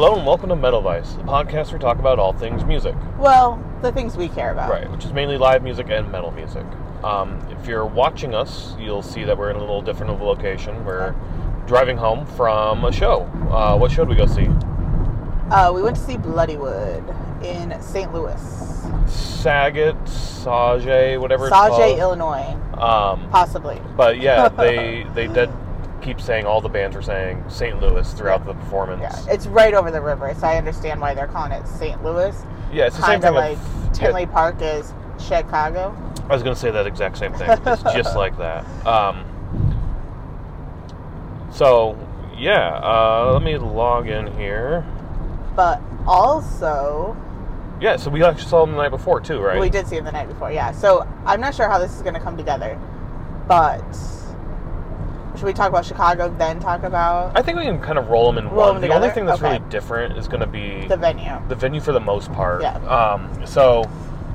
Hello and welcome to Metal Vice, a podcast where we talk about all things music. Well, the things we care about. Right, which is mainly live music and metal music. Um, if you're watching us, you'll see that we're in a little different of a location. We're driving home from a show. Uh, what show did we go see? Uh, we went to see Bloodywood in St. Louis, Saget, Sage, whatever called. Illinois, Um, possibly. but yeah, they they did keep saying all the bands were saying St. Louis throughout the performance. Yeah, it's right over the river, so I understand why they're calling it St. Louis. Yeah, it's the same Kind thing. like of- yeah, Tinley Park is Chicago. I was going to say that exact same thing. It's just like that. Um, so, yeah, uh, let me log in here. But also, Yeah, so we actually saw them the night before, too, right? we did see him the night before. Yeah, so I'm not sure how this is going to come together, but should we talk about Chicago then talk about I think we can kind of roll them in Roll one. the only thing that's Okay. really different is going to be the venue? the venue for the most part. Yeah. Um, so,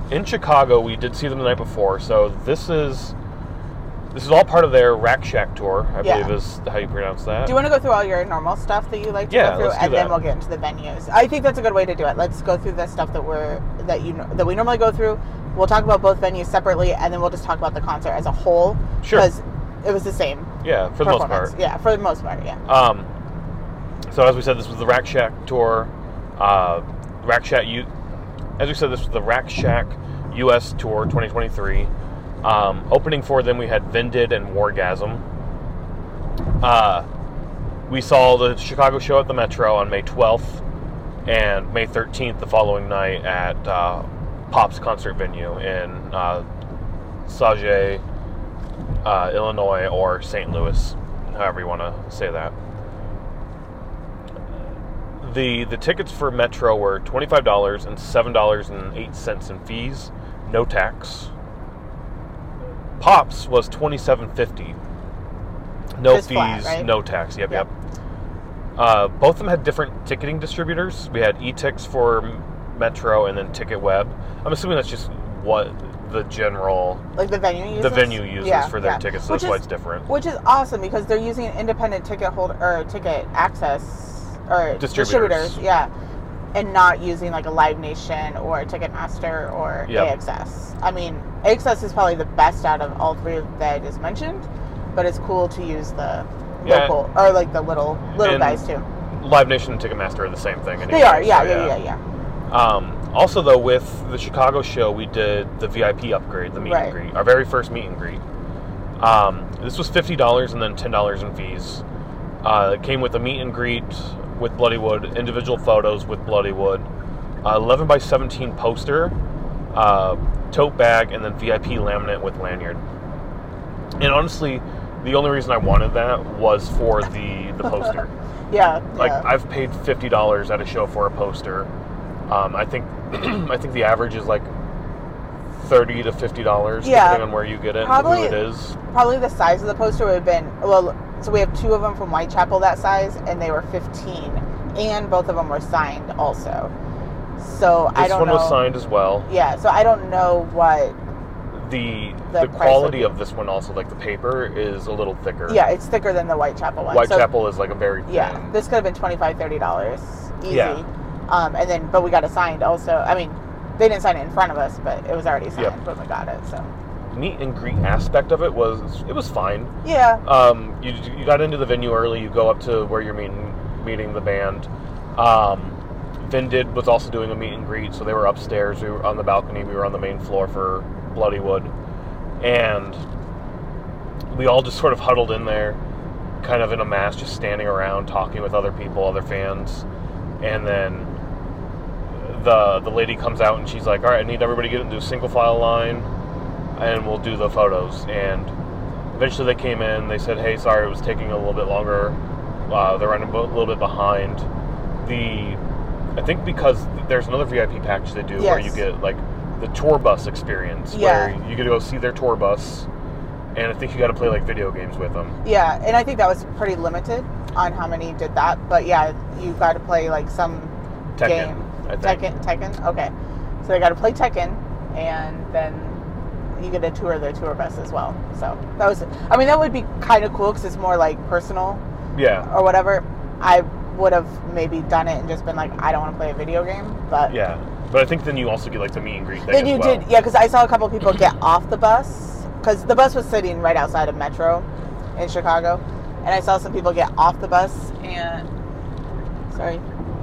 in Chicago, we did see them the night before. So this is this is all part of their Rakshak tour. I Yeah. believe is how you pronounce that. Do you want to go through all your normal stuff that you like to Yeah, go through, let's do and then we'll get into the venues? I think that's a good way to do it. Let's go through the stuff that we're that you know, that we normally go through. We'll talk about both venues separately, and then we'll just talk about the concert as a whole. Sure. Because it was the same yeah, for the most part. Yeah, for the most part. Yeah. Um, so as we said, this was the Rakshak tour. Uh, Rakshak, U- as we said, this was the Rakshak U.S. tour 2023. Um, opening for them, we had Vended and Wargasm. Uh, we saw the Chicago show at the Metro on May 12th, and May 13th, the following night, at uh, Pop's concert venue in uh, Sauget, uh, Illinois, or St. Louis, however you want to say that. The the tickets for Metro were twenty five dollars and seven dollars and eight cents in fees, no tax. Pops was twenty seven fifty. No Just fees, flat, right? no tax. Yep, Yep. yep. Uh, both of them had different ticketing distributors. We had eTix for Metro and then TicketWeb. I'm assuming that's just what the general Like the venue uses. the venue uses Yeah, for their yeah. tickets. So Which that's why it's different. Which is awesome because they're using an independent ticket holder or ticket access or Distributors. distributors. yeah, and not using like a Live Nation or Ticketmaster or Yep. AXS. I mean, AXS is probably the best out of all three that I just mentioned, but it's cool to use the Yeah. local or like the little little And guys too. Live Nation and Ticketmaster are the same thing. Anyway, They are, yeah, so, yeah, yeah, yeah. Um, also, though, with the Chicago show, we did the VIP upgrade, the meet and greet, our very first meet and greet. Um, this was fifty dollars and then ten dollars in fees. Uh, it came with a meet and greet with Bloodywood, individual photos with Bloodywood, uh, eleven by seventeen poster, uh, tote bag, and then VIP laminate with lanyard. And honestly, the only reason I wanted that was for the the poster. Yeah, Like yeah. I've paid fifty dollars at a show for a poster. Um, I think I think the average is like thirty to fifty dollars, Yeah. depending on where you get it, and Probably- who it is. probably the size of the poster would have been well so we have two of them from whitechapel that size and they were 15 and both of them were signed also so i This don't one know was signed as well. yeah so i don't know what The The the, quality of this one also, like the paper, is a little thicker. yeah it's thicker than the whitechapel one so, Whitechapel is like a very thin. yeah this could have been 25 30 dollars easy Yeah. Um, and then but we got it signed also i mean they didn't sign it in front of us but it was already signed Yep. when we got it so Meet and greet aspect of it was it was fine. yeah Um, you, you got into the venue early. You go up to where you're meeting meeting the band. Um, Vended was also doing a meet and greet, so they were upstairs. We were on the balcony. We were on the main floor for Bloodywood, and we all just sort of huddled in there, kind of in a mass, just standing around talking with other people, other fans, and then the the lady comes out and she's like, "All right, I need everybody to get into a single file line, and we'll do the photos." And eventually they came in. They said, "Hey, sorry, it was taking a little bit longer. Uh, they're running a little bit behind." The I think because there's another VIP package they do where you get like the tour bus experience, Yeah. where you get to go see their tour bus, and I think you got to play like video games with them. Yeah, and I think that was pretty limited on how many did that. But yeah, you got to play like some Tekken, game. I think. Tekken, Tekken. Okay, so they got to play Tekken, and then you get a tour of their tour bus as well. So that was, I mean, that would be kind of cool because it's more like personal Yeah, or whatever. I would have maybe done it and just been like, I don't want to play a video game. But Yeah, but I think then you also get like the meet and greet thing. then you well. did, yeah, because I saw a couple people get off the bus because the bus was sitting right outside of Metro in Chicago, and I saw some people get off the bus and sorry,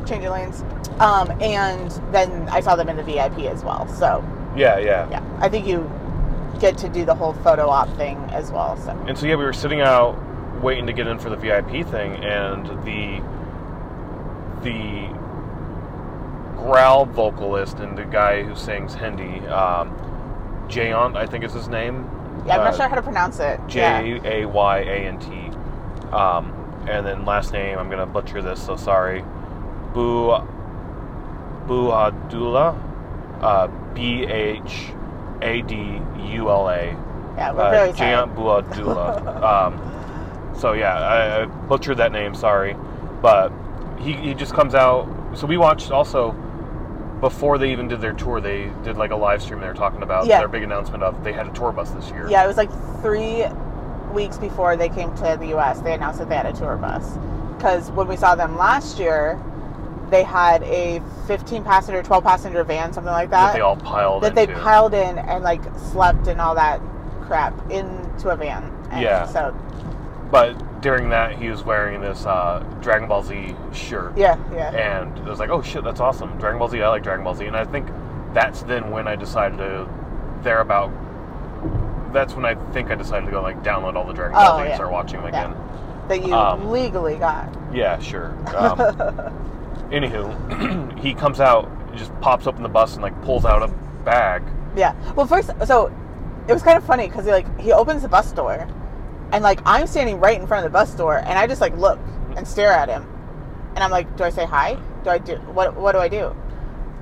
changing lanes. Um, and then I saw them in the VIP as well. So Yeah, yeah, yeah, I think you get to do the whole photo op thing as well. So And so yeah, we were sitting out waiting to get in for the VIP thing, and the the growl vocalist and the guy who sings Hindi, um, Jayant, I think is his name. yeah, I'm Uh, not sure how to pronounce it. J A Y A N T. Um, and then last name, I'm gonna butcher this, so sorry. Bu Buadula, uh, B H A D U L A. Yeah, we're Uh, very. Buadula. um, so yeah, I, I butchered that name. Sorry, but he he just comes out. So we watched also before they even did their tour. They did like a live stream. They were talking about Yeah. their big announcement of they had a tour bus this year. Yeah, it was like three weeks before they came to the U.S. They announced that they had a tour bus. Because when we saw them last year, they had a 15 passenger, 12 passenger van, something like that that. they all piled that they into. piled in and like slept and all that crap into a van. And Yeah. So But during that, he was wearing this uh, Dragon Ball Z shirt. yeah, yeah, And it was like, oh shit, that's awesome. Dragon Ball Z, I like Dragon Ball Z. And I think that's then when I decided to, thereabout, that's when I think I decided to go like download all the Dragon Ball Oh, Z and yeah. start watching them Yeah. again. that you um, legally got. Yeah, sure. Um, anywho, he comes out, just pops open the bus and like pulls out a bag. Yeah. Well, first, so it was kind of funny because like he opens the bus door, and like I'm standing right in front of the bus door, and I just like look and stare at him, and I'm like, do I say hi? Do I do what? What do I do?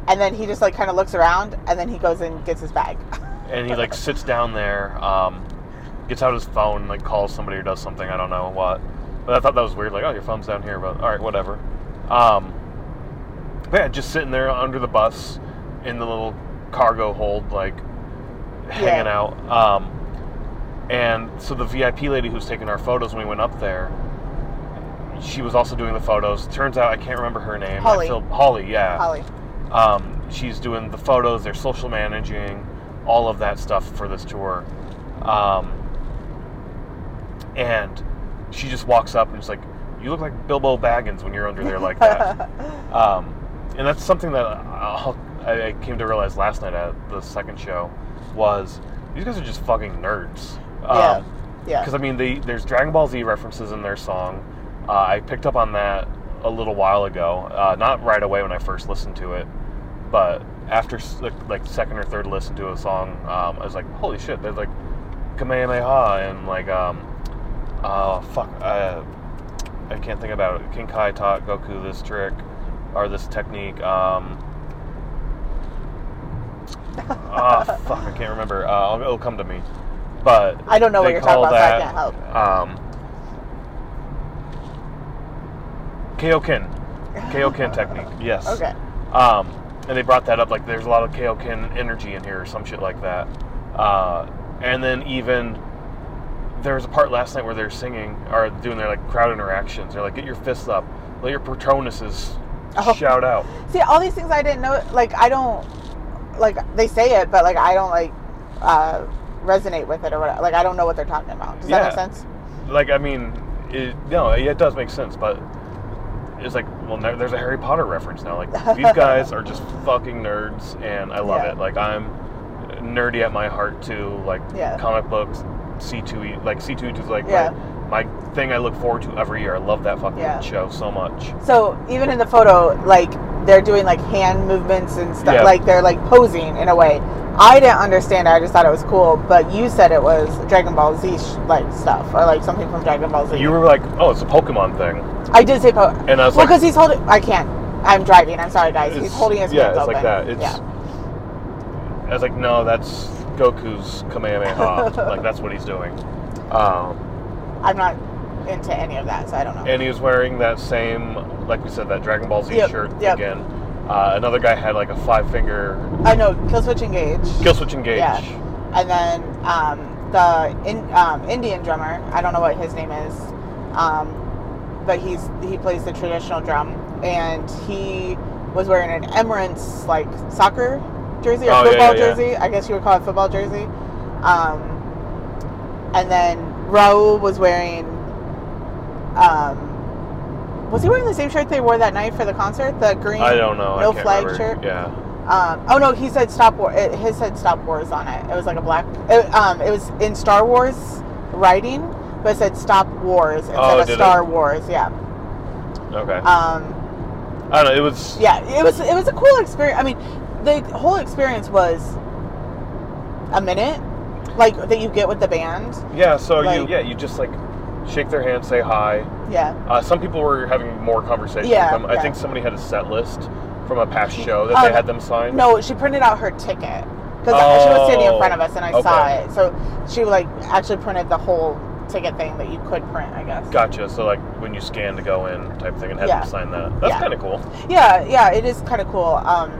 And then he just like kind of looks around, and then he goes and gets his bag. And he like sits down there, um, gets out his phone, like calls somebody or does something, I don't know what. But I thought that was weird, like, oh, your phone's down here, but alright, whatever. Um, yeah, just sitting there under the bus in the little cargo hold, like hanging Yeah. out. Um, and so the VIP lady who's taking our photos when we went up there, she was also doing the photos. Turns out I can't remember her name. I Holly. feel- Holly, yeah. Holly. Um, she's doing the photos, they're social managing, all of that stuff for this tour. Um, and she just walks up and is like, "You look like Bilbo Baggins when you're under there like that." um, and that's something that I'll, I I came to realize last night at the second show was these guys are just fucking nerds. yeah. Um, Yeah. because I mean, they, there's Dragon Ball Z references in their song. Uh, I picked up on that a little while ago. Uh, not right away when I first listened to it, but after like, second or third listen to a song, um, I was like, holy shit! There's like Kamehameha and like um, uh, fuck, uh, I can't think about it. King Kai taught Goku this trick or this technique. Um, ah, fuck, I can't remember. Uh, it'll, come to me. But I don't know what you're talking about, so I can't help. Um, Kaioken. Kaioken technique. Yes. Okay. Um, and they brought that up. Like, there's a lot of Kaioken energy in here, or some shit like that. Uh, and then even there was a part last night where they're singing or doing their like crowd interactions. They're like, "Get your fists up, let your Patronuses Oh. shout out." See, all these things I didn't know. Like, I don't like they say it, but like I don't like uh, resonate with it or whatever. Like, I don't know what they're talking about. Does that make sense? Like, I mean, it, no, it does make sense, but it's like, well, there's a Harry Potter reference now. Like, these guys are just fucking nerds, and I love Yeah. it. Like, I'm nerdy at my heart too. Like, Yeah. comic books, C2E, like C2E is like Yeah. My, thing I look forward to every year. I love that fucking Yeah. show so much. So even in the photo, like they're doing like hand movements and stuff. Yeah. Like they're like posing in a way. I didn't understand it. I just thought it was cool. But you said it was Dragon Ball Z like stuff or like something from Dragon Ball Z. You were like, oh, it's a Pokemon thing, I did say po- and I was well like, because he's holding. I can't. I'm driving. I'm sorry, guys. He's holding his yeah, it's open. like that. It's, yeah. I was like, no, that's Goku's Kamehameha. like that's what he's doing. Um, I'm not into any of that, so I don't know. and he was wearing that same, like we said, that Dragon Ball Z Yep, shirt yep. again. Uh, another guy had like a five finger I know Killswitch Engage. kill switch engage. Yeah. And then um, the in, um, Indian drummer, I don't know what his name is. Um, but he's he plays the traditional drum, and he was wearing an Emirates like soccer jersey or Oh, yeah, football yeah, yeah. jersey. I guess you would call it football jersey. Um, and then Raoul was wearing. Um, was he wearing the same shirt they wore that night for the concert? The green. I don't know. No flag remember. shirt. Yeah. Um, oh no, he said stop war. It, his said stop wars on it. It was like a black. It, um, it was in Star Wars writing, but it said stop wars instead Oh, of Star it? Wars. Yeah. Okay. Um, I don't know. It was. yeah. It was. It was a cool experience. I mean, the whole experience was a minute, like that you get with the band. Yeah. So you yeah you just like shake their hand, say hi. Yeah. Uh, some people were having more conversation Yeah, with them. I yeah. think somebody had a set list from a past show that Um, they had them sign. No, she printed out her ticket because she was standing in Oh, front of us and I saw it. So she like actually printed the whole ticket thing that you could print. I guess. Gotcha. So like when you scan to go in type thing and have Yeah. them sign that. That's Yeah. kind of cool. Yeah, yeah, it is kind of cool. Um,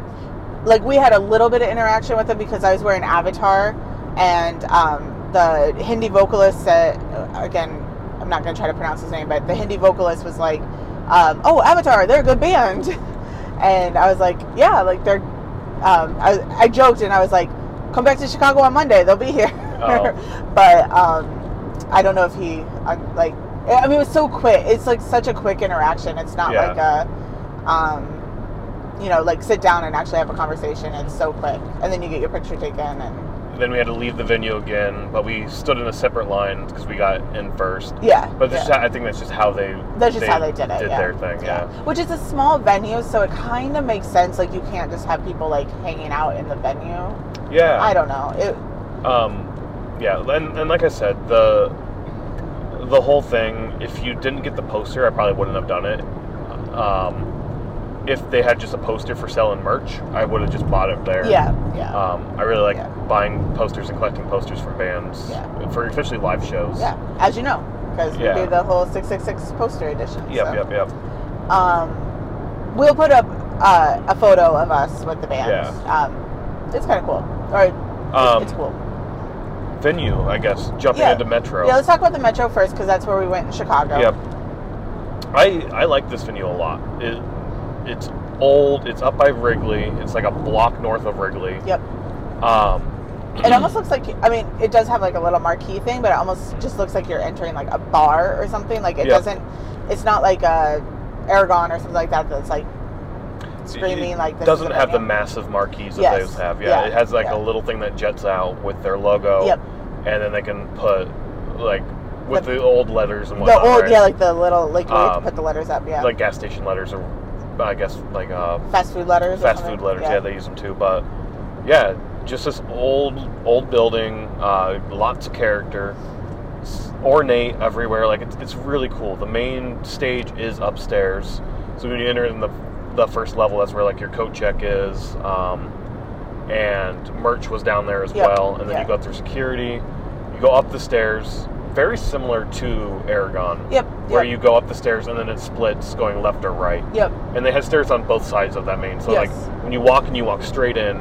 like we had a little bit of interaction with them because I was wearing Avatar, and um, the Hindi vocalist said, again, I'm not going to try to pronounce his name, but the Hindi vocalist was like, um, "Oh, Avatar, they're a good band," and I was like, "Yeah, like they're." Um, I, I joked and I was like, "Come back to Chicago on Monday; they'll be here." Oh. but um, I don't know if he uh, like. I mean, it was so quick. It's like such a quick interaction. It's not Yeah. like a um, you know, like sit down and actually have a conversation. It's so quick, and then you get your picture taken, and Then we had to leave the venue again, but we stood in a separate line because we got in first. yeah. But this yeah. I think that's just how they that's just how they did it. did yeah. their thing. Yeah. Which is a small venue, so it kind of makes sense. Like you can't just have people like hanging out in the venue. Yeah. I don't know. It Um, yeah, and, and like I said, the the whole thing. If you didn't get the poster, I probably wouldn't have done it. Um, if they had just a poster for selling merch, I would have just bought it there. yeah yeah Um, I really like Yeah. buying posters and collecting posters from bands, Yeah. for especially live shows. yeah as you know because Yeah. we do the whole six six six poster edition. Yep. so. Yep. Yep. Um, we'll put up uh, a photo of us with the band. Yeah. Um, it's kind of cool. Or it's, Um, it's cool. Venue, I guess. Jumping Yeah. into Metro. Yeah, let's talk about the Metro first because that's where we went in Chicago. Yep. I I like this venue a lot. It it's old. It's up by Wrigley. It's like a block north of Wrigley. Yep. Um, It almost looks like I mean, it does have like a little marquee thing, but it almost just looks like you're entering like a bar or something. Like it Yeah. doesn't. It's not like a Aragon or something like that. That's like screaming it like this. doesn't have the massive marquees that Yes. those have. Yeah, Yeah. it has like Yeah. a little thing that jets out with their logo. Yep. And then they can put like with The- the, old letters and The old, right? yeah, like the little like Um, to put the letters up. Yeah. like gas station letters or I guess like uh, fast food letters. fast food letters. Yeah. they use them too. But yeah, just this old old building, uh, lots of character, s- ornate everywhere. Like it's, it's really cool. The main stage is upstairs, so when you enter in the the first level, that's where like your coat check is. Um, and merch was down there as Yep, well. And then yeah. you go through security. You go up the stairs, very similar to Aragon, Yep. where yep, you go up the stairs and then it splits going left or right Yep. and they had stairs on both sides of that main. So Yes. like when you walk and you walk straight in,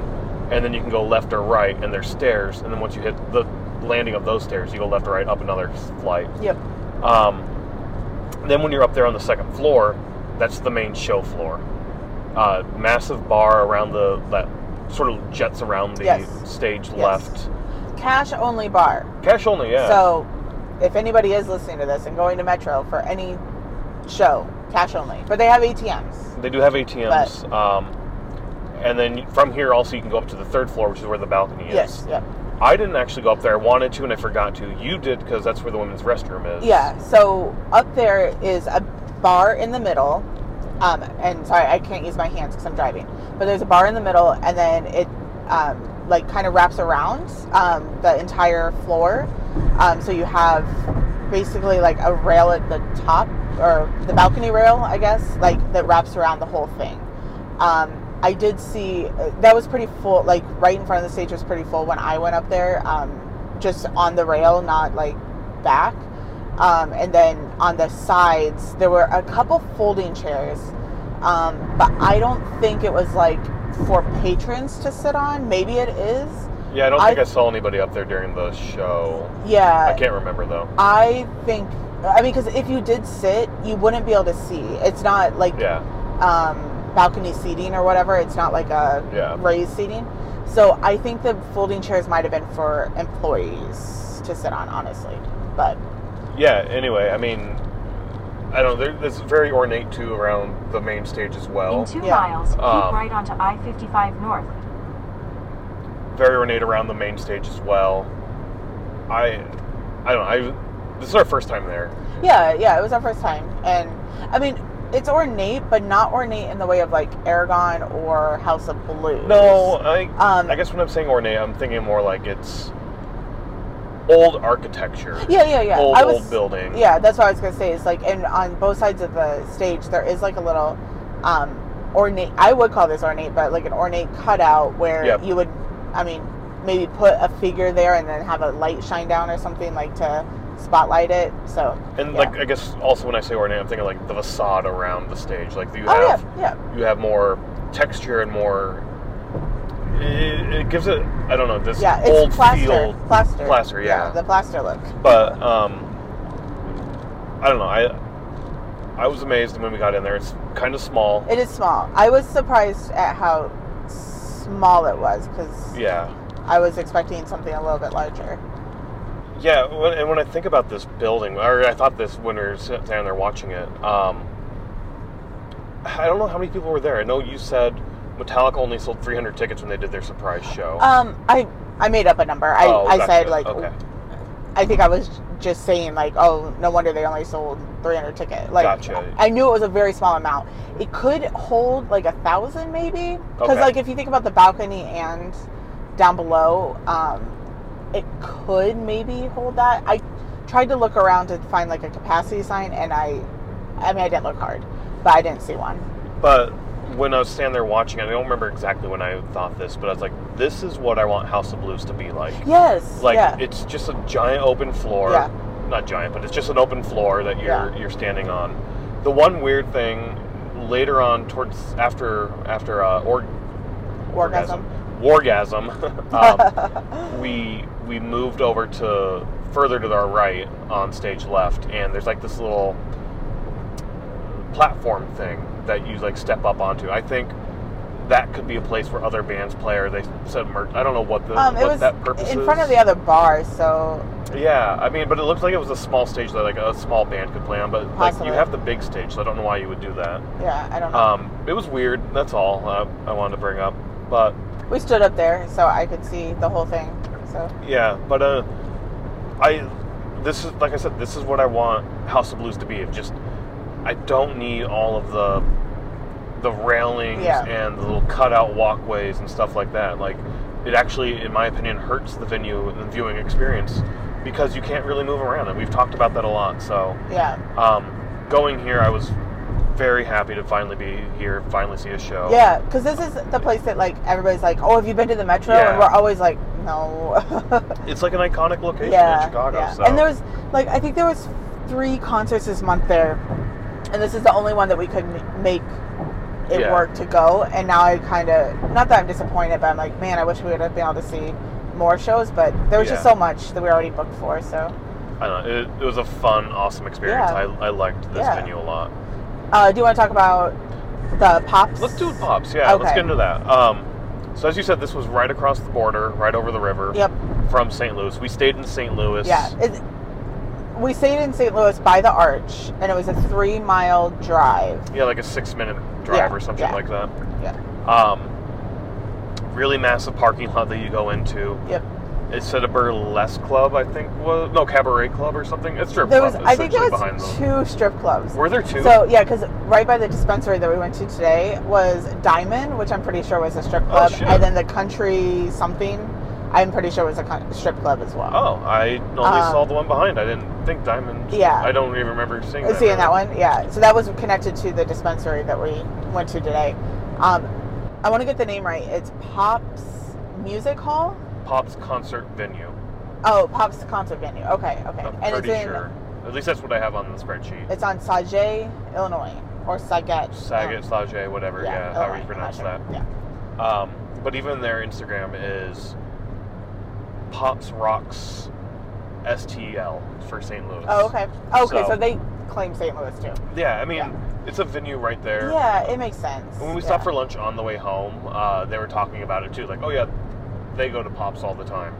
and then you can go left or right, and there's stairs, and then once you hit the landing of those stairs, you go left or right up another flight. Yep. Um, then when you're up there on the second floor, that's the main show floor. Uh, massive bar around the that sort of jets around the Yes. stage Yes. left. Cash only bar. Cash only, yeah. So, if anybody is listening to this and going to Metro for any show, cash only. But they have ATMs. They do have ATMs. um, and then from here also you can go up to the third floor, which is where the balcony is. Yes. Yep. I didn't actually go up there. I wanted to, and I forgot to. You did because that's where the women's restroom is. Yeah. So up there is a bar in the middle. Um, and sorry, I can't use my hands because I'm driving. But there's a bar in the middle, and then it um, like kind of wraps around um, the entire floor. Um, so you have basically like a rail at the top, or the balcony rail, I guess, like that wraps around the whole thing. Um, I did see uh, that was pretty full. Like right in front of the stage was pretty full when I went up there. Um, just on the rail, not like back. Um, and then on the sides, there were a couple folding chairs, um, but I don't think it was like for patrons to sit on. Maybe it is. Yeah, I don't I- think I saw anybody up there during the show. Yeah. I can't remember though. I think I mean, because if you did sit, you wouldn't be able to see. It's not like Yeah. um, balcony seating or whatever. It's not like a Yeah. raised seating. So I think the folding chairs might have been for employees to sit on, honestly. But Yeah. Anyway, I mean, I don't. There, there's very ornate too around the main stage as well. In two Yeah. miles, keep Um, right onto I-55 North. very ornate around the main stage as well. I, I don't. know. I. This is our first time there. yeah, yeah, it was our first time, and I mean, it's ornate, but not ornate in the way of like Aragon or House of Blues. No, I. Um, I guess when I'm saying ornate, I'm thinking more like it's old architecture. Yeah, yeah, yeah. Old, I was, old building. Yeah, that's what I was gonna say. It's like, and on both sides of the stage, there is like a little um, ornate. I would call this ornate, but like an ornate cutout where Yep. you would, I mean, maybe put a figure there and then have a light shine down or something like to spotlight it. So And yeah. like I guess also when I say ornate, I'm thinking like the facade around the stage. Like you oh have yeah, yeah, you have more texture and more. It, it gives it I don't know this yeah. Old plaster, feel, plaster, plaster, yeah. the plaster look. but um, I don't know. I I was amazed when we got in there. It's kind of small. It is small. I was surprised at how small it was because Yeah, I was expecting something a little bit larger. yeah. When, and when I think about this building, or I thought this when we were sitting down there watching it. Um, I don't know how many people were there. I know you said Metallica only sold 300 tickets when they did their surprise show. Um, I I made up a number. I, Oh, I said like okay. I think I was just saying like, oh, no wonder they only sold 300 tickets. Like, Gotcha. I knew it was a very small amount. It could hold like a thousand maybe, because Okay. like if you think about the balcony and down below, um, it could maybe hold that. I tried to look around to find like a capacity sign, and I, I mean, I didn't look hard, but I didn't see one. But when I was standing there watching, I don't remember exactly when I thought this, but I was like, "This is what I want House of Blues to be like." Yes. Like yeah. it's just a giant open floor. Yeah. Not giant, but it's just an open floor that you're Yeah. you're standing on. The one weird thing later on, towards after after uh, or, Orgasm. Wargasm, um, we we moved over to further to our right on stage left, and there's like this little platform thing that you like step up onto. I think that could be a place where other bands play, or they said merch. I don't know what the um, it was that purpose is. in is. front of the other bar, so Yeah, I mean, but it looks like it was a small stage that like a small band could play on. But like you have the big stage, so I don't know why you would do that. yeah, I don't know. Um, it was weird. That's all uh, I wanted to bring up. But we stood up there so I could see the whole thing. So yeah, but uh, I this is like I said, this is what I want House of Blues to be. It just I don't need all of the the railings Yeah. and the little cutout walkways and stuff like that. Like it actually, in my opinion, hurts the venue and the viewing experience because you can't really move around. And we've talked about that a lot. So. yeah, Um, going here, I was very happy to finally be here, finally see a show. yeah, because this is the place that like everybody's like, oh, have you been to the Metro? Yeah. And we're always like, no. It's like an iconic location yeah, in Chicago. yeah. So. And there was like I think there was three concerts this month there, and this is the only one that we could make it Yeah. work to go. And now I kind of not that I'm disappointed, but I'm like, man, I wish we would have been able to see more shows. But there was just so much that we already booked for. So, I don't know. It, it was a fun, awesome experience. Yeah. I, I liked this Yeah. venue a lot. uh, do you want to talk about the pops? Let's do pops. Yeah, let's get into that. Um, so as you said, this was right across the border, right over the river Yep. from St. Louis. We stayed in St. Louis. Yeah. It, we stayed in St. Louis by the Arch, and it was a three mile drive. Yeah, like a six-minute drive Yeah, or something yeah. like that. Yeah. Um, really massive parking lot that you go into. Yep. It said a burlesque club, I think was no cabaret club or something. It's strip There club. was, I think there was behind them. two strip clubs. Were there two? So yeah, because right by the dispensary that we went to today was Diamond, which I'm pretty sure was a strip club, Oh, and then the Country something, I'm pretty sure it was a con- strip club as well. oh, I only Um, saw the one behind. I didn't think Diamond. Yeah. I don't even remember seeing that. Seeing that one, yeah. So that was connected to the dispensary that we went to today. Um, I want to get the name right. It's Pops Music Hall. Pop's concert venue. Oh, Pops Concert Venue. Okay, okay. I'm and pretty it's in sure. At least that's what I have on the spreadsheet. it's on Sauget, Illinois, or Saget. Saget, Slage, whatever. Yeah, however you Illinois, pronounce I'm not that. Yeah. Um, but even their Instagram is Pops Rocks STL for St. Louis. Oh, okay. Okay, so, So- they claim St. Louis too. Yeah, I mean, Yeah. it's a venue right there. Yeah, it makes sense. When we yeah. stopped for lunch on the way home, uh, they were talking about it too. Like, oh yeah, they go to Pops all the time.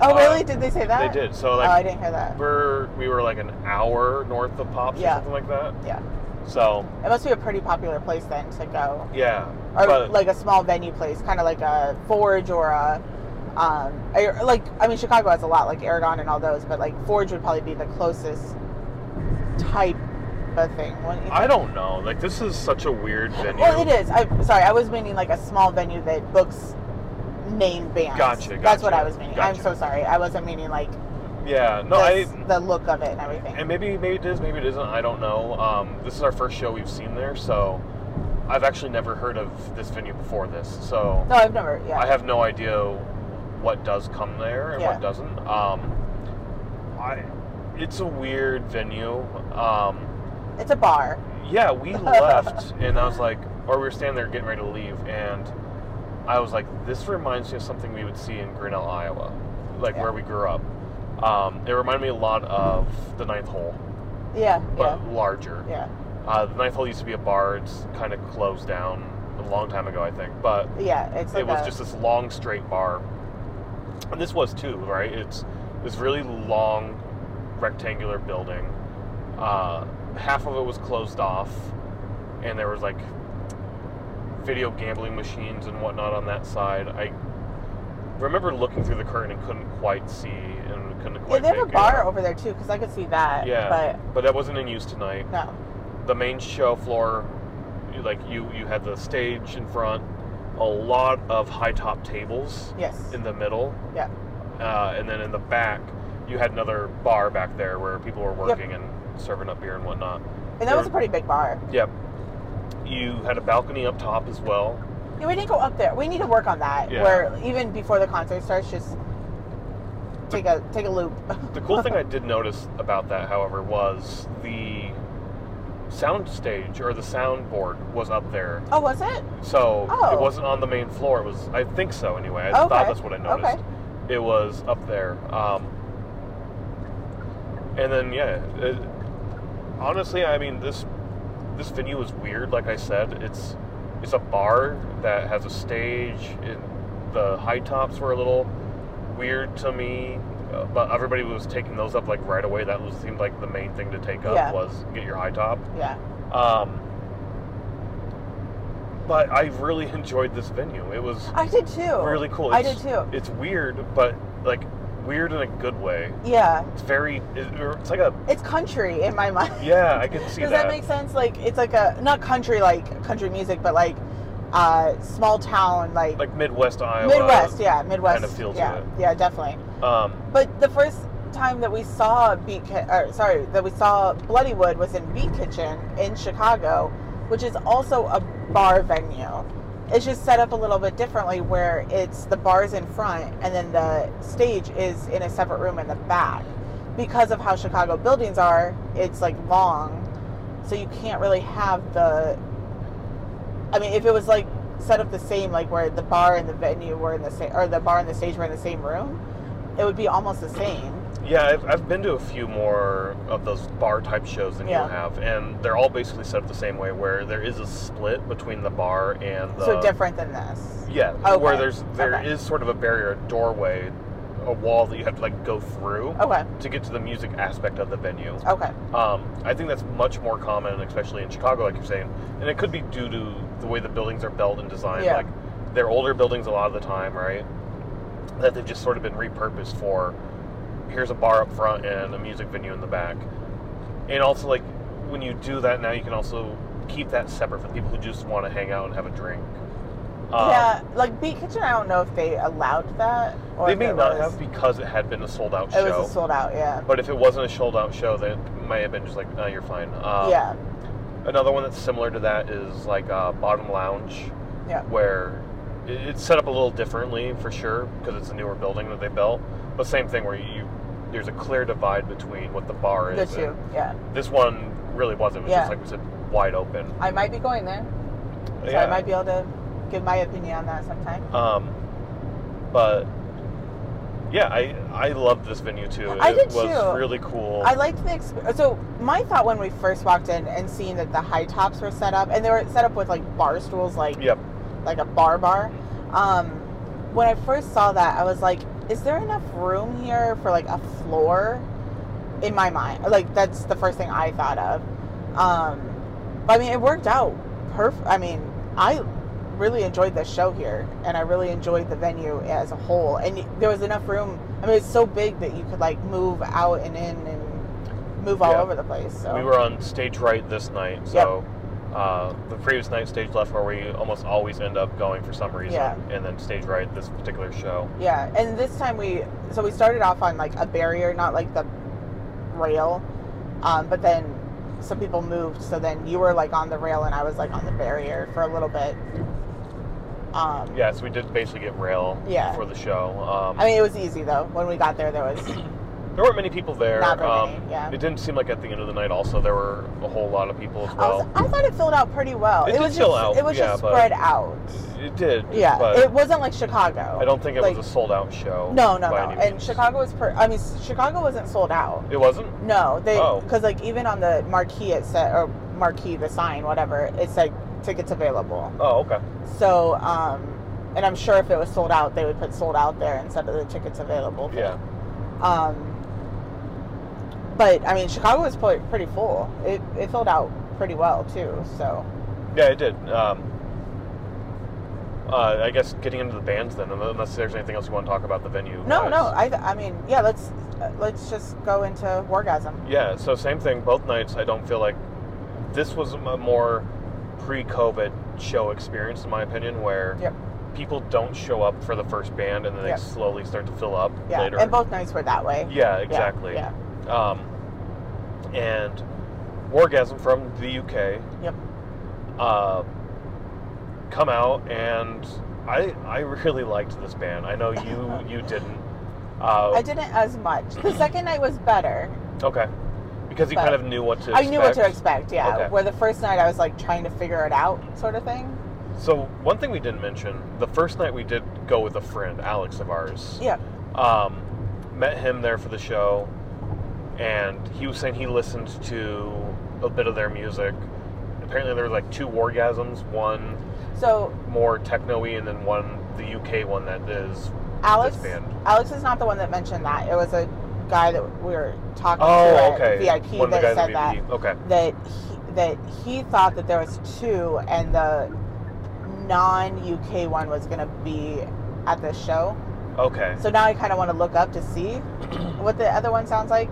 Oh, uh, really? Did they say that? They did. So oh, I didn't hear that. we're we were like an hour north of Pops Yeah. or something like that. Yeah, So it must be a pretty popular place then to go, yeah, or like a small venue place, kind of like a Forge or a, um, or, like I mean Chicago has a lot like Aragon and all those, but like Forge would probably be the closest type of thing. I don't know. Like this is such a weird venue. Well, it is. I sorry, I was meaning like a small venue that books named bands. Gotcha, That's what I was meaning. I'm so sorry. I wasn't meaning like Yeah, no, I. the look of it and everything. And maybe maybe it is, maybe it isn't. I don't know. Um, this is our first show we've seen there, so I've actually never heard of this venue before this. So no, I've never. Yeah. I have no idea what does come there and Yeah. what doesn't. Um, I, it's a weird venue. Um, It's a bar. yeah, we left, and I was like, or we were standing there getting ready to leave, and I was like, this reminds me of something we would see in Grinnell, Iowa, like Yeah. where we grew up. Um, it reminded me a lot of the Ninth Hole, Yeah. but Yeah. larger. Yeah. Uh, the Ninth Hole used to be a bar. It's kind of closed down a long time ago, I think, but Yeah. It's like it was a- just this long straight bar and this was too right it's this really long rectangular building uh, half of it was closed off and there was like video gambling machines and whatnot on that side i remember looking through the curtain and couldn't quite see and couldn't quite. Yeah, they have a bar over there too, because I could see that. yeah but but that wasn't in use tonight no. the main show floor, like you, you had the stage in front, a lot of high top tables Yes. in the middle, Yeah. uh, and then in the back, you had another bar back there where people were working and serving up beer and whatnot. And that was a pretty big bar. Yep. You had a balcony up top as well. Yeah, we didn't go up there. We need to work on that. Yeah. Where even before the concert starts, just take a take a loop. The cool thing I did notice about that, however, was the sound stage or the soundboard was up there. oh, was it? So Oh. it wasn't on the main floor. It was, I think so anyway. I Okay. thought that's what I noticed. Okay. It was up there. Um, and then yeah, it, honestly, I mean this this venue is weird. Like I said, it's it's a bar that has a stage. And the high tops were a little weird to me. Uh, But everybody was taking those up like right away. That was seemed like the main thing to take up Yeah. was get your high top. Yeah. Um, but I really enjoyed this venue. It was I did too. really cool. I did too. It's weird, but like weird in a good way. Yeah. It's very. It's like a. It's country in my mind. Yeah, I can see Does that. Does that make sense? Like it's like a not country like country music, but like uh small town like, Like Midwest Iowa. Midwest. Yeah, Midwest. kind of feel to yeah, it. yeah, definitely. Um, But the first time that we saw Beat, Ki- or sorry, that we saw Bloodywood was in Beat Kitchen in Chicago, which is also a bar venue. It's just set up a little bit differently, where it's the bars in front and then the stage is in a separate room in the back. Because of how Chicago buildings are, it's like long, so you can't really have the. I mean, if it was like set up the same, like where the bar and the venue were in the same, or the bar and the stage were in the same room, it would be almost the same. yeah, I've, I've been to a few more of those bar type shows than Yeah. you have, and they're all basically set up the same way, where there is a split between the bar and the. so different than this. Yeah, Okay. where there's there is Okay. sort of a barrier, a doorway, a wall that you have to like go through Okay. to get to the music aspect of the venue. Okay. Um, I think that's much more common, especially in Chicago, like you're saying, and it could be due to the way the buildings are built and designed. Yeah. Like they're older buildings a lot of the time, right? That they've just sort of been repurposed for. Here's a bar up front and a music venue in the back, and also like when you do that now, you can also keep that separate for people who just want to hang out and have a drink. Um, yeah, like Beat Kitchen, I don't know if they allowed that. Or They may not was, have because it had been a sold out show. It was a sold out. Yeah. but if it wasn't a sold out show, then it might have been just like, no, you're fine. Um, yeah. Another one that's similar to that is like uh, Bottom Lounge, Yeah. where it- it's set up a little differently for sure because it's a newer building that they built. But same thing where you there's a clear divide between what the bar is. The two. Yeah. This one really wasn't. It was Yeah. just like we said, wide open. I might be going there, so yeah. I might be able to give my opinion on that sometime. Um, but yeah, I I loved this venue too. I it did was too. really cool. I liked the exp- so my thought when we first walked in and seeing that the high tops were set up and they were set up with like bar stools like yep. like a bar bar. Um, when I first saw that, I was like, is there enough room here for like a floor? In my mind, like that's the first thing I thought of. Um, but I mean, it worked out perfect. I mean, I really enjoyed the show here, and I really enjoyed the venue as a whole. And there was enough room. I mean, it's so big that you could like move out and in and move all Yeah. over the place. So We were on stage right this night, so uh, the previous night stage left where we almost always end up going for some reason, Yeah. and then stage right this particular show. Yeah, and this time we so we started off on like a barrier, not like the rail, um, but then some people moved, so then you were like on the rail and I was like on the barrier for a little bit. Um, Yeah, so we did basically get rail Yeah. for the show. Um, I mean, it was easy though. When we got there, there was there weren't many people there. Not very um, many, yeah. It didn't seem like at the end of the night. Also, there were a whole lot of people as I, well. was, I thought it filled out pretty well. It did was just out, it was yeah, just spread out. It did. Yeah, it wasn't like Chicago. I don't think it like, was a sold out show. No, no, no. And. Chicago was per. I mean, Chicago wasn't sold out. It wasn't. No, they Oh. because like even on the marquee it said or marquee the sign whatever it said tickets available. Oh, okay. So um, and I'm sure if it was sold out they would put sold out there instead of the tickets available. thing. Yeah. Um, but I mean Chicago was pretty, full. It it filled out pretty well too. So Yeah, it did. Um, uh, I guess getting into the bands then, unless there's anything else you want to talk about the venue. no, no. I I mean yeah. Let's let's just go into Wargasm. Yeah, so same thing. Both nights, I don't feel like this was a more pre-COVID show experience, in my opinion, where Yep. people don't show up for the first band and then they slowly start to fill up Yeah, later. and both nights were that way. yeah, Yeah, exactly. Yeah. Um, and Wargasm from the UK. Yep. Uh, come out and I I really liked this band. I know you you didn't. Uh, I didn't as much. The second night was better. Okay. Because you kind of knew what to expect. I knew what to expect, yeah. Okay. Where the first night I was like trying to figure it out, sort of thing. So one thing we didn't mention, the first night we did go with a friend, Alex of ours. Yeah. Um, met him there for the show, and he was saying he listened to a bit of their music. Apparently there were like two orgasms. one So more techno-y and then one the UK one that is Alex. Alex is not the one that mentioned that. It was a guy that we were talking to Oh, at okay. VIP one that the said that Okay. that he, that he thought that there was two, and the non UK one was going to be at the show. Okay. So now I kind of want to look up to see what the other one sounds like.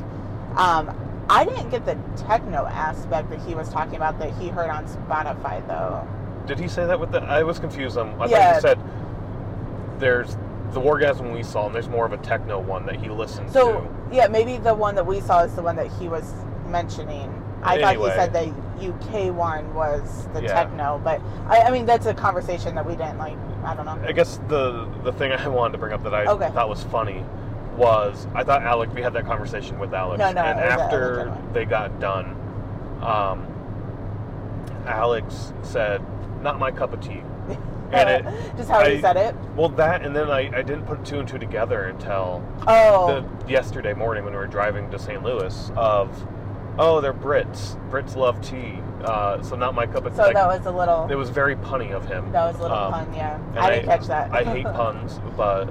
Um, I didn't get the techno aspect that he was talking about that he heard on Spotify though. Did he say that with the? I was confused. On, I Yeah. thought he said there's the wargasm we saw, and there's more of a techno one that he listened So to. yeah, maybe the one that we saw is the one that he was mentioning. I thought he said the UK one was the Yeah. techno, but I, I mean that's a conversation that we didn't like. I don't know. I guess the the thing I wanted to bring up that I Okay. thought was funny was I thought Alex we had that conversation with Alex No, no, and it was the other after they got done um, Alex said not my cup of tea and it Just how he I- said it. well that and then I, I didn't put two and two together until Oh, the, yesterday morning when we were driving to St. Louis of oh they're Brits Brits love tea uh, so not my cup of tea so like, that was a little. it was very punny of him that was a little Um, pun. Yeah, I didn't catch that. I hate puns, but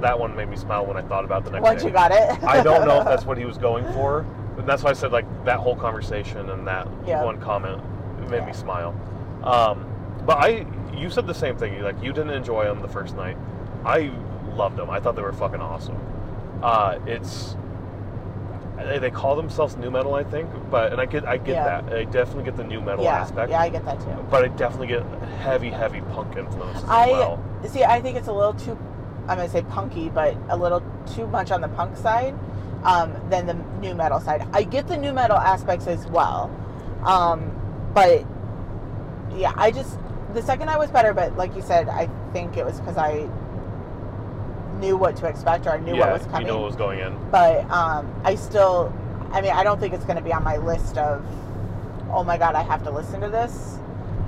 that one made me smile when I thought about the next one. Once day. you got it. I don't know if that's what he was going for, but that's why I said like that whole conversation and that Yeah. one comment made Yeah. me smile. Um, but I, you said the same thing. You like you didn't enjoy them the first night. I loved them. I thought they were fucking awesome. Uh, it's they, they call themselves new metal, I think, but and I get I get Yeah. that. I definitely get the new metal yeah, aspect. yeah, I get that too. But I definitely get heavy, heavy punk influences I as well. see. I think it's a little too. I'm gonna say punky, but a little too much on the punk side um, than the new metal side. I get the new metal aspects as well, um, but yeah, I just the second I was better. But like you said, I think it was because I knew what to expect or I knew yeah, what was coming. you know what was going in. but um, I still, I mean, I don't think it's going to be on my list of, oh my god, I have to listen to this.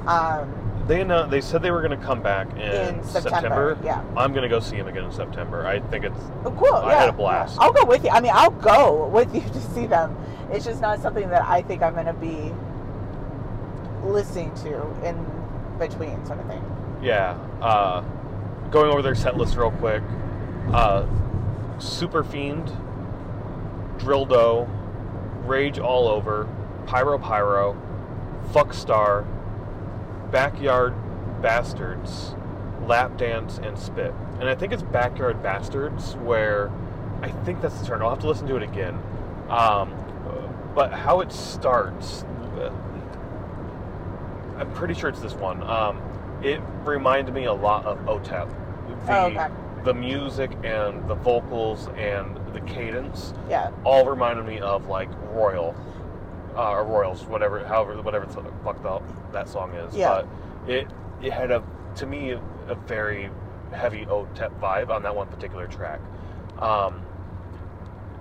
Um, They announced, they said they were going to come back in, In September, yeah. I'm going to go see him again in September. I think it's Oh, cool. I yeah, had a blast. I'll go with you. I mean, I'll go with you to see them. It's just not something that I think I'm going to be listening to in between, sort of thing. yeah. Uh, going over their set list real quick. Uh, Super Fiend, Drill Drildo, Rage All Over, Pyro Pyro, Fuckstar, Backyard Bastards, Lap Dance, and Spit. And I think it's Backyard Bastards where I think that's the turn. I'll have to listen to it again. Um, but how it starts, I'm pretty sure it's this one. Um, it reminded me a lot of OTEP. The, Oh, okay. the music and the vocals and the cadence Yeah. all reminded me of like Royal uh, or Royals, whatever, however, whatever the fuck the, that song is. Yeah. But it it had a to me a very heavy OTEP vibe on that one particular track. Um,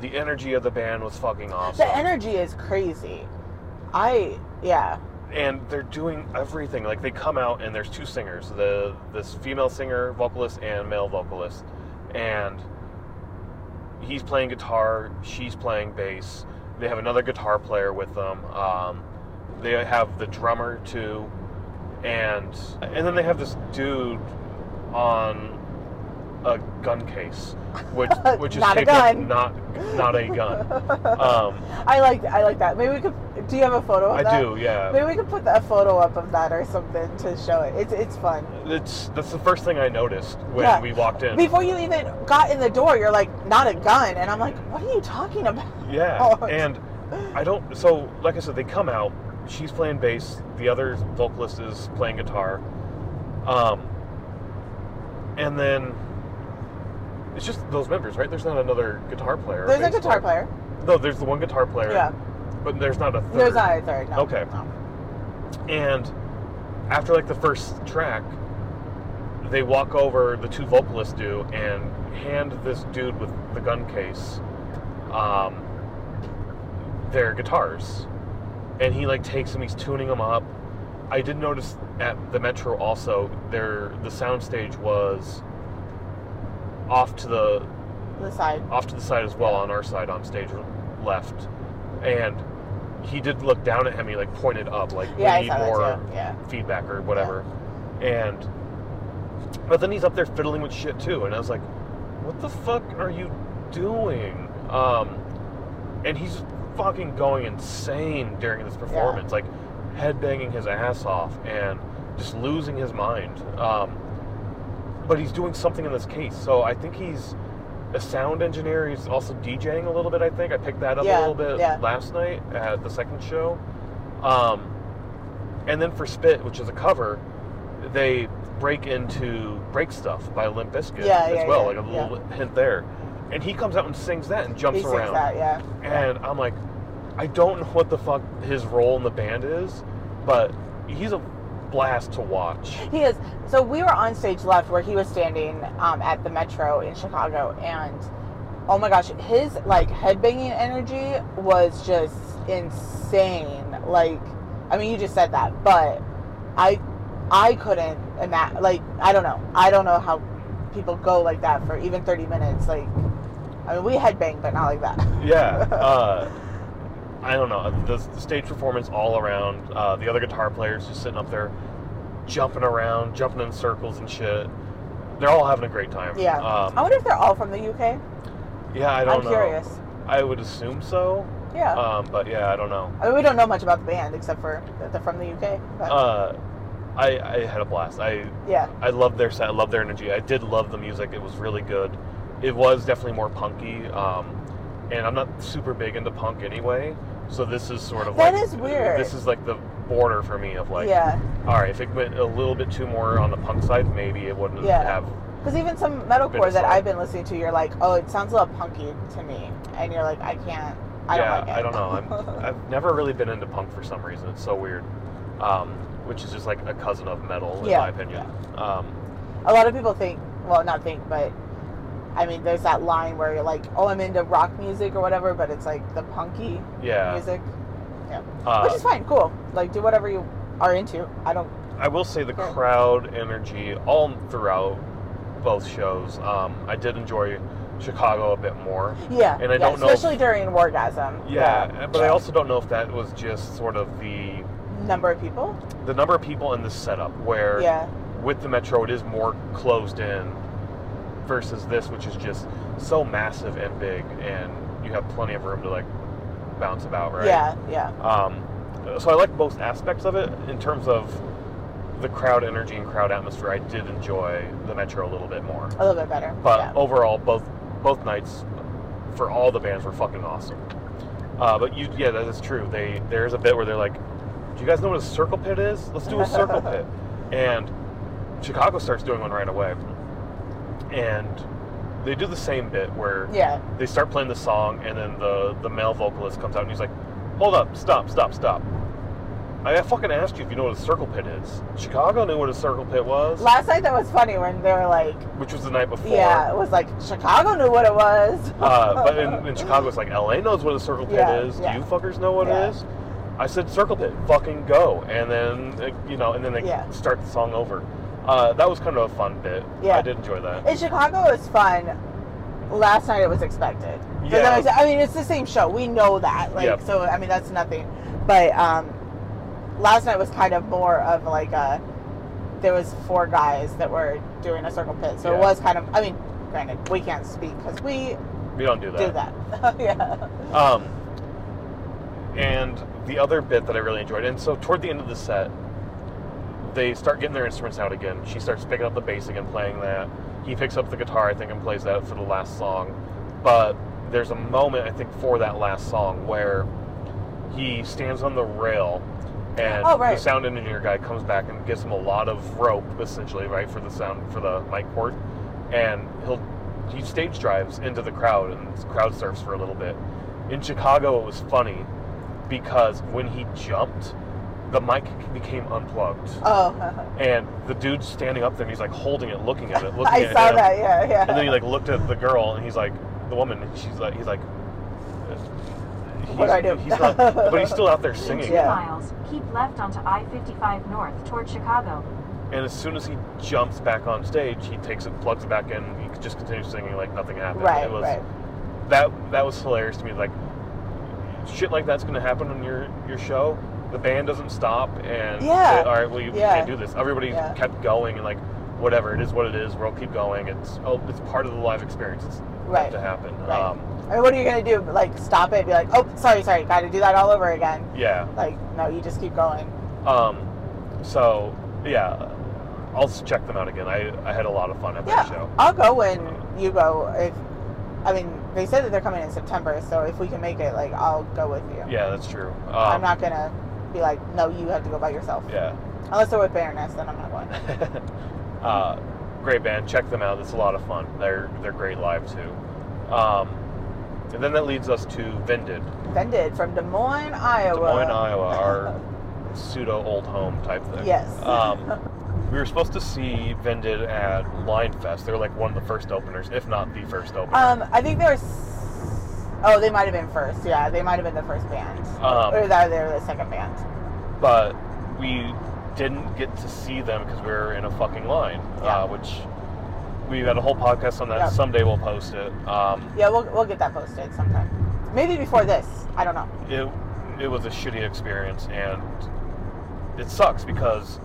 the energy of the band was fucking awesome. The energy is crazy. I, yeah. And they're doing everything. Like they come out and there's two singers, the this female singer vocalist and male vocalist, and he's playing guitar, she's playing bass. They have another guitar player with them. Um, they have the drummer too, and and then they have this dude on a gun case, which which is Not a gun. not not a gun. Um, I like I like that. Maybe we could. Do you have a photo of I that? do, yeah. Maybe we could put a photo up of that or something to show it. It's it's fun. It's that's the first thing I noticed when Yeah. we walked in. Before you even got in the door, you're like, not a gun, and I'm like, what are you talking about? Yeah, and I don't. So, like I said, they come out. She's playing bass. The other vocalist is playing guitar. Um, and then it's just those members, right? There's not another guitar player. There's a guitar player. No, there's the one guitar player. Yeah. But there's not a third. There's not a third. No. Okay. No. And after like the first track, they walk over, the two vocalists do, and hand this dude with the gun case um, their guitars. And he like takes them, he's tuning them up. I did notice at the Metro also, their the soundstage was off to the The side. off to the side as well on our side on stage left. And he did look down at him. He like pointed up, like Yeah, I we need saw that more. Yeah. feedback or whatever. And but then he's up there fiddling with shit too, and I was like, "What the fuck are you doing?" Um, and he's fucking going insane during this performance, like headbanging his ass off and just losing his mind. Um, but he's doing something in this case, so I think he's a sound engineer. He's also DJing a little bit. I think I picked that up Yeah, a little bit yeah. last night at the second show. Um, and then for Spit, which is a cover, they break into Break Stuff by Limp Bizkit Yeah, as well, like a little hint there. And he comes out and sings that and jumps He sings around. that. Yeah. And I'm like, I don't know what the fuck his role in the band is, but he's a blast to watch. He is. So we were on stage left where he was standing um, at the Metro in Chicago, and oh my gosh, his like headbanging energy was just insane. Like, I mean, you just said that, but I, I couldn't imagine. Like, I don't know. I don't know how people go like that for even thirty minutes. Like, I mean, we headbang, but not like that. Yeah. Uh, I don't know. The, the stage performance all around. Uh, the other guitar players just sitting up there, jumping around, jumping in circles and shit. They're all having a great time. Yeah. Um, I wonder if they're all from the UK. yeah, I don't know. I'm know. curious. I would assume so. Yeah. Um, but yeah, I don't know. I mean, we don't know much about the band except for that they're from the UK. But Uh, I, I had a blast. I yeah. I loved their set. I loved their energy. I did love the music. It was really good. It was definitely more punky. Um, and I'm not super big into punk anyway. So this is sort of That like is weird. This is like the border for me of like, yeah. all right, if it went a little bit too more on the punk side, maybe it wouldn't Yeah. have. Because even some metalcore that. I've been listening to, you're like, oh, it sounds a little punky to me, and you're like, I can't. I yeah, don't like it. I don't know. I'm, I've never really been into punk for some reason. It's so weird. Um, which is just like a cousin of metal, in Yeah, my opinion. Um, a lot of people think, well, not think, but I mean, there's that line where you're like, oh, I'm into rock music or whatever, but it's like the punky yeah. music, Uh, which is fine, cool. Like, do whatever you are into. I don't I will say the Okay. crowd energy all throughout both shows. Um, I did enjoy Chicago a bit more. Yeah, And I yeah, don't know if- especially during Wargasm. Yeah, but I also don't know if that was just sort of the number of people. the number of people in the setup where Yeah, with the metro it is more closed in versus this which is just so massive and big and you have plenty of room to like bounce about right? Yeah, yeah. um, so i like both aspects of it. In terms of the crowd energy and crowd atmosphere i did enjoy the metro a little bit more. A little bit better. but yeah. overall both both nights for all the bands were fucking awesome. Uh, but you yeah that is true. They there's a bit where they're like do you guys know what a circle pit is? Let's do a circle pit. And chicago starts doing one right away and they do the same bit where yeah, they start playing the song and then the the male vocalist comes out and he's like hold up stop stop stop I fucking asked you if you know what a circle pit is. Chicago knew what a circle pit was, last night that was funny when they were like, which was the night before. yeah, it was like Chicago knew what it was. Uh, but in, in Chicago, it's like LA knows what a circle pit Yeah, is. yeah. Do you fuckers know what it is? I said circle pit, fucking go, and then you know, and then they start the song over. Uh, that was kind of a fun bit. Yeah. I did enjoy that. in Chicago, it was fun. Last night it was expected. Yeah. make? I mean, it's the same show. We know that. Like, Yep. so I mean, that's nothing. But um, last night was kind of more of like a. There was four guys that were doing a circle pit, so it was kind of. I mean, granted, we can't speak because we We don't do that. do that. yeah. Um, and the other bit that I really enjoyed, and so toward the end of the set, they start getting their instruments out again. She starts picking up the bass again, playing that. He picks up the guitar, I think, and plays that for the last song. But there's a moment, I think, for that last song where he stands on the rail, and Oh, right. the sound engineer guy comes back and gives him a lot of rope, essentially, right, for the sound for the mic port, and he'll he stage drives into the crowd and crowd surfs for a little bit. In Chicago, it was funny because when he jumped, the mic became unplugged, Oh, uh-huh. and the dude's standing up there and he's like holding it, looking at it, looking I at saw him. that. Yeah, yeah. And then he like looked at the girl and he's like, the woman, and she's like, he's like, he's, What do I do? He's not, but he's still out there In singing. two Yeah. miles, keep left onto I-55 north toward Chicago. And as soon as he jumps back on stage, he takes it, plugs it back in, he just continues singing like nothing happened. right, it was, right. That that was hilarious to me. Like shit like that's gonna happen on your your show. The band doesn't stop and Yeah. say, all right, well you Yeah. can't do this. Everybody Yeah. kept going and like whatever it is, what it is. We'll keep going. It's oh, it's part of the live experience. It's Right. to happen. Right. Um, I mean, what are you gonna do? Like stop it? Be like, oh, sorry, sorry, got to do that all over again. yeah. Like, no, you just keep going. Um, so yeah, I'll check them out again. I, I had a lot of fun at Yeah, that show. I'll go when you go. If I mean, they said that they're coming in September, so if we can make it, like, I'll go with you. Yeah, that's true. Um, I'm not gonna be like, no, you have to go by yourself. Yeah. Unless they're with Baroness, then I'm not going. uh, great band. Check them out. It's a lot of fun. They're they're great live too. Um, and then that leads us to Vended, Vended from Des Moines, Iowa. Des Moines, Iowa, our pseudo old home type thing. Yes. Um, we were supposed to see Vended at Line Fest. They were like one of the first openers, if not the first opener. Um, I think there's. Oh, they might have been first. Yeah, they might have been the first band, Um, or that they were the second band. but we didn't get to see them because we were in a fucking line, Yeah. uh, which we had a whole podcast on that. Yep. Someday we'll post it. Um, Yeah, we'll we'll get that posted sometime. Maybe before this. I don't know. it it was a shitty experience and it sucks because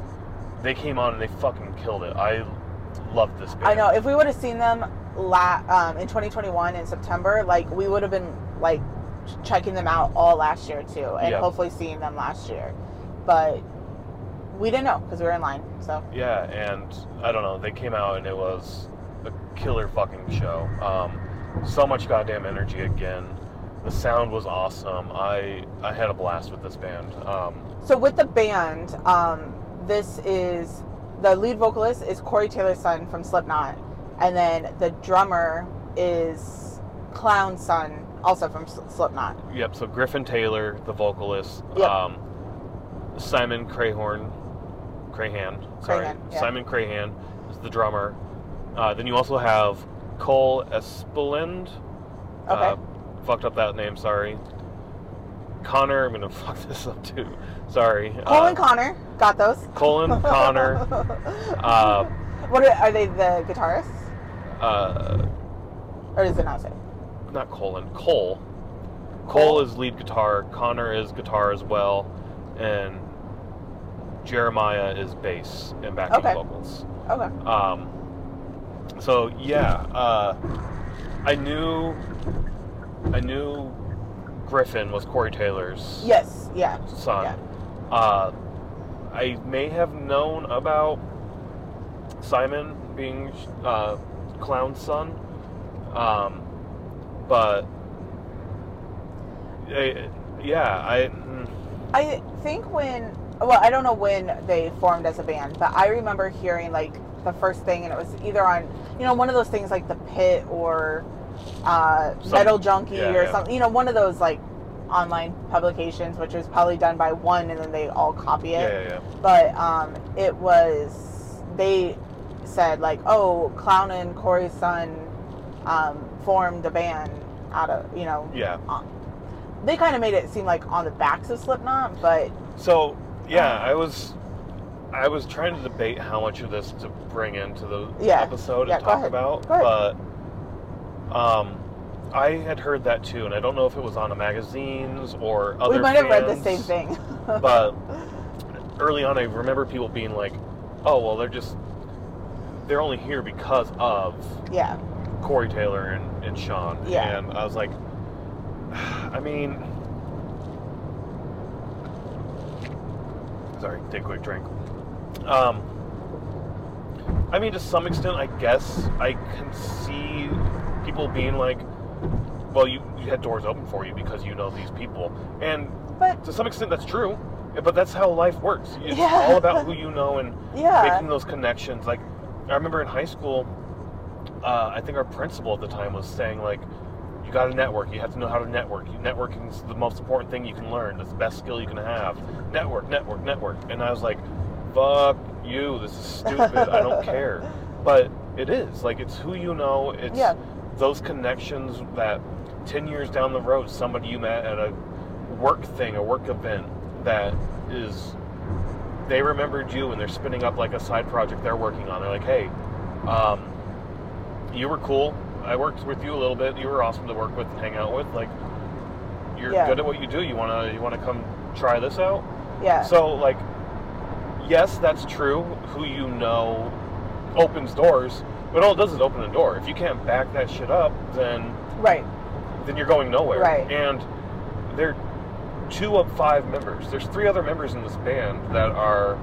they came on and they fucking killed it. I loved this band. I know. If we would have seen them la- um, in 2021 in September, like we would have been like checking them out all last year too, and Yeah. hopefully seeing them last year. But we didn't know because we were in line. So Yeah, and I don't know. They came out and it was a killer fucking show. Um, so much goddamn energy again. The sound was awesome. I I had a blast with this band. Um, so with the band, um, this is the lead vocalist is Corey Taylor's son from Slipknot, and then the drummer is Clown son, also from Slipknot. yep. So Griffin Taylor, the vocalist. Yep. Um, Simon Crayhorn, Crahan. Sorry, Crahan, yeah. Simon Crahan is the drummer. Uh, then you also have Cole Espelend. Okay. Uh, fucked up that name. Sorry. Connor, I'm gonna fuck this up too. Sorry. Cole Uh, and Connor. Got those. Colin, Connor, uh, What are, are they? The guitarists, uh, or does it not say? not Colin, Cole. Cole is lead guitar. Connor is guitar as well, and Jeremiah is bass and backing Okay. vocals. Okay. Um, so yeah, uh, I knew, I knew Griffin was Corey Taylor's Yes. Yeah. son. Yeah. Uh, I may have known about Simon being uh, Clown's son, um, but eh, yeah, I mm, I think when, well, I don't know when they formed as a band, but I remember hearing like the first thing, and it was either on, you know, one of those things like The Pit or uh, Some- Metal Junkie yeah, or yeah. something, you know, one of those like online publications, which was probably done by one and then they all copy yeah, it. yeah, yeah. But um, it was, they said like, oh, Clown and Corey's son um, formed a band out of, you know, yeah. they kind of made it seem like on the backs of Slipknot, but So yeah, I was I was trying to debate how much of this to bring into the Yeah. episode Yeah, and talk ahead. about, but um, I had heard that too, and I don't know if it was on the magazines or other. we might have read the same thing. but early on, I remember people being like, "Oh, well, they're just they're only here because of yeah, Corey Taylor and, and Sean." Yeah. and I was like, I mean. Sorry, take a quick drink. Um, I mean, to some extent, I guess I can see people being like, "Well, you, you had doors open for you because you know these people," and but to some extent, that's true. But that's how life works. It's Yeah. all about who you know and yeah, making those connections. Like, I remember in high school, uh, I think our principal at the time was saying like, "You got to network. You have to know how to network. Networking is the most important thing you can learn. It's the best skill you can have. Network, network, network." And I was like, "Fuck you! This is stupid. I don't care." But it is like it's who you know. It's Yeah. those connections that ten years down the road, somebody you met at a work thing, a work event that is they remembered you and they're spinning up like a side project they're working on. They're like, hey, um, you were cool. I worked with you a little bit. You were awesome to work with and hang out with. Like, you're Yeah. good at what you do. You wanna you wanna come try this out? yeah, So like, yes, that's true. Who you know opens doors, but all it does is open a door. If you can't back that shit up, then right, then you're going nowhere. Right. And they're two of five members. There's three other members in this band that are,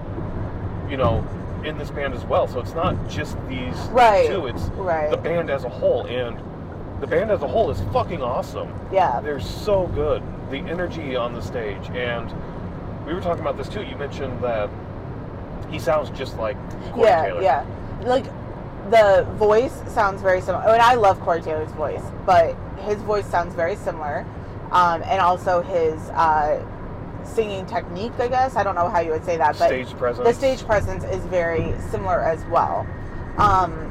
you know, in this band as well. So it's not just these Right. two. It's right, the band as a whole. And the band as a whole is fucking awesome. yeah, They're so good. The energy on the stage. And we were talking about this too. You mentioned that he sounds just like Corey yeah, Taylor. yeah. Like the voice sounds very similar. I mean, I love Corey Taylor's voice, but his voice sounds very similar, um, and also his uh, singing technique. I guess I don't know how you would say that, but Stage presence. the stage presence is very similar as well. Um,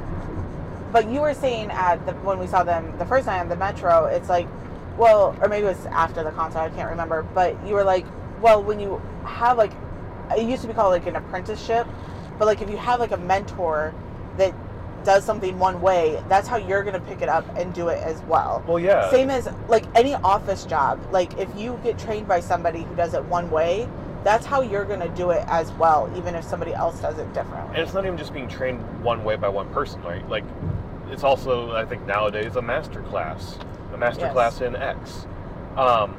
but you were saying at the, when we saw them the first time at the Metro, it's like, well, or maybe it was after the concert, I can't remember. But you were like, well, when you have like, it used to be called like an apprenticeship, but like if you have like a mentor that does something one way, that's how you're gonna pick it up and do it as well. Well, yeah. Same as like any office job. Like if you get trained by somebody who does it one way, that's how you're gonna do it as well, even if somebody else does it differently. And it's not even just being trained one way by one person, right? Like, it's also, I think nowadays, a master class, a master Yes. class in X. Um,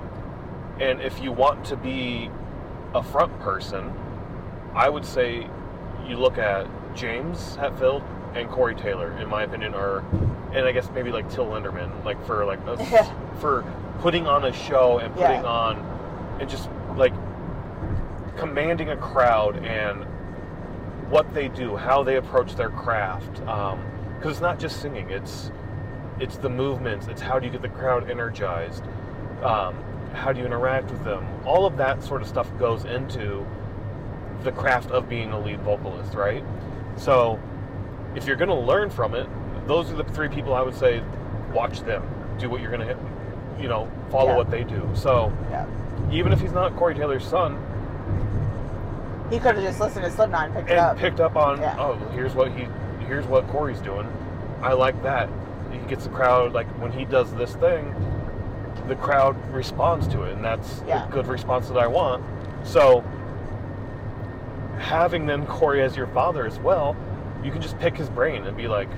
and if you want to be a front person, I would say you look at James Hetfield and Corey Taylor, in my opinion, are, and I guess maybe like Till Lindemann, like for like a, for putting on a show and putting Yeah. on, and just like commanding a crowd and what they do, how they approach their craft. Because it's not just singing; it's it's the movements. It's how do you get the crowd energized? Um, how do you interact with them? All of that sort of stuff goes into the craft of being a lead vocalist, right? So, if you're going to learn from it, those are the three people I would say watch them, do what you're going to, you know, follow Yeah. what they do. So, Yeah. even if he's not Corey Taylor's son, He could have just listened to Slipknot and picked and up. picked up on Yeah. oh here's what he here's what Corey's doing. I like that. He gets the crowd like when he does this thing, the crowd responds to it, and that's Yeah. a good response that I want. So having then Corey as your father as well, you can just pick his brain and be like,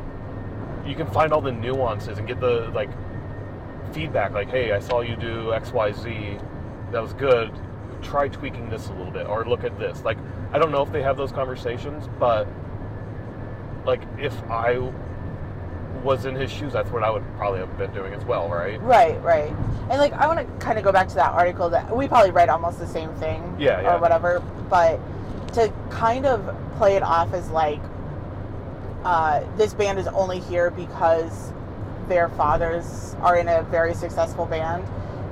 you can find all the nuances and get the like feedback. Like, hey, I saw you do X Y Z, that was good. Try tweaking this a little bit, or look at this. Like, I don't know if they have those conversations, but like if I was in his shoes, that's what I would probably have been doing as well, right? Right, right. And like I want to kind of go back to that article that we probably read almost the same thing Yeah, yeah. or whatever, but to kind of play it off as like uh, this band is only here because their fathers are in a very successful band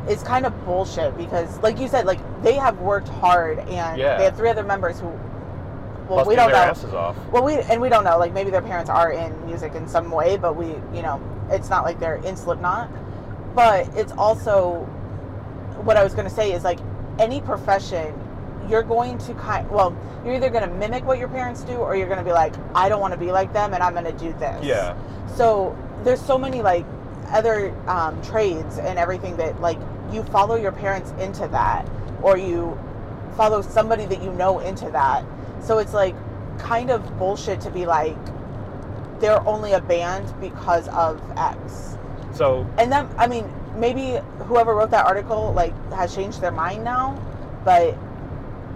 is kind of bullshit because like you said like they have worked hard and Yeah. they have three other members who well Busting we don't their know asses off. well, we and we don't know. Like maybe their parents are in music in some way, but we, you know, it's not like they're in Slipknot. But it's also what I was going to say is like any profession, you're going to kind. Well, you're either going to mimic what your parents do, or you're going to be like, I don't want to be like them, and I'm going to do this. Yeah. So there's so many like other um, trades and everything that like you follow your parents into that, or you follow somebody that you know into that. So it's like kind of bullshit to be like they're only a band because of X. So And then I mean maybe whoever wrote that article like has changed their mind now, but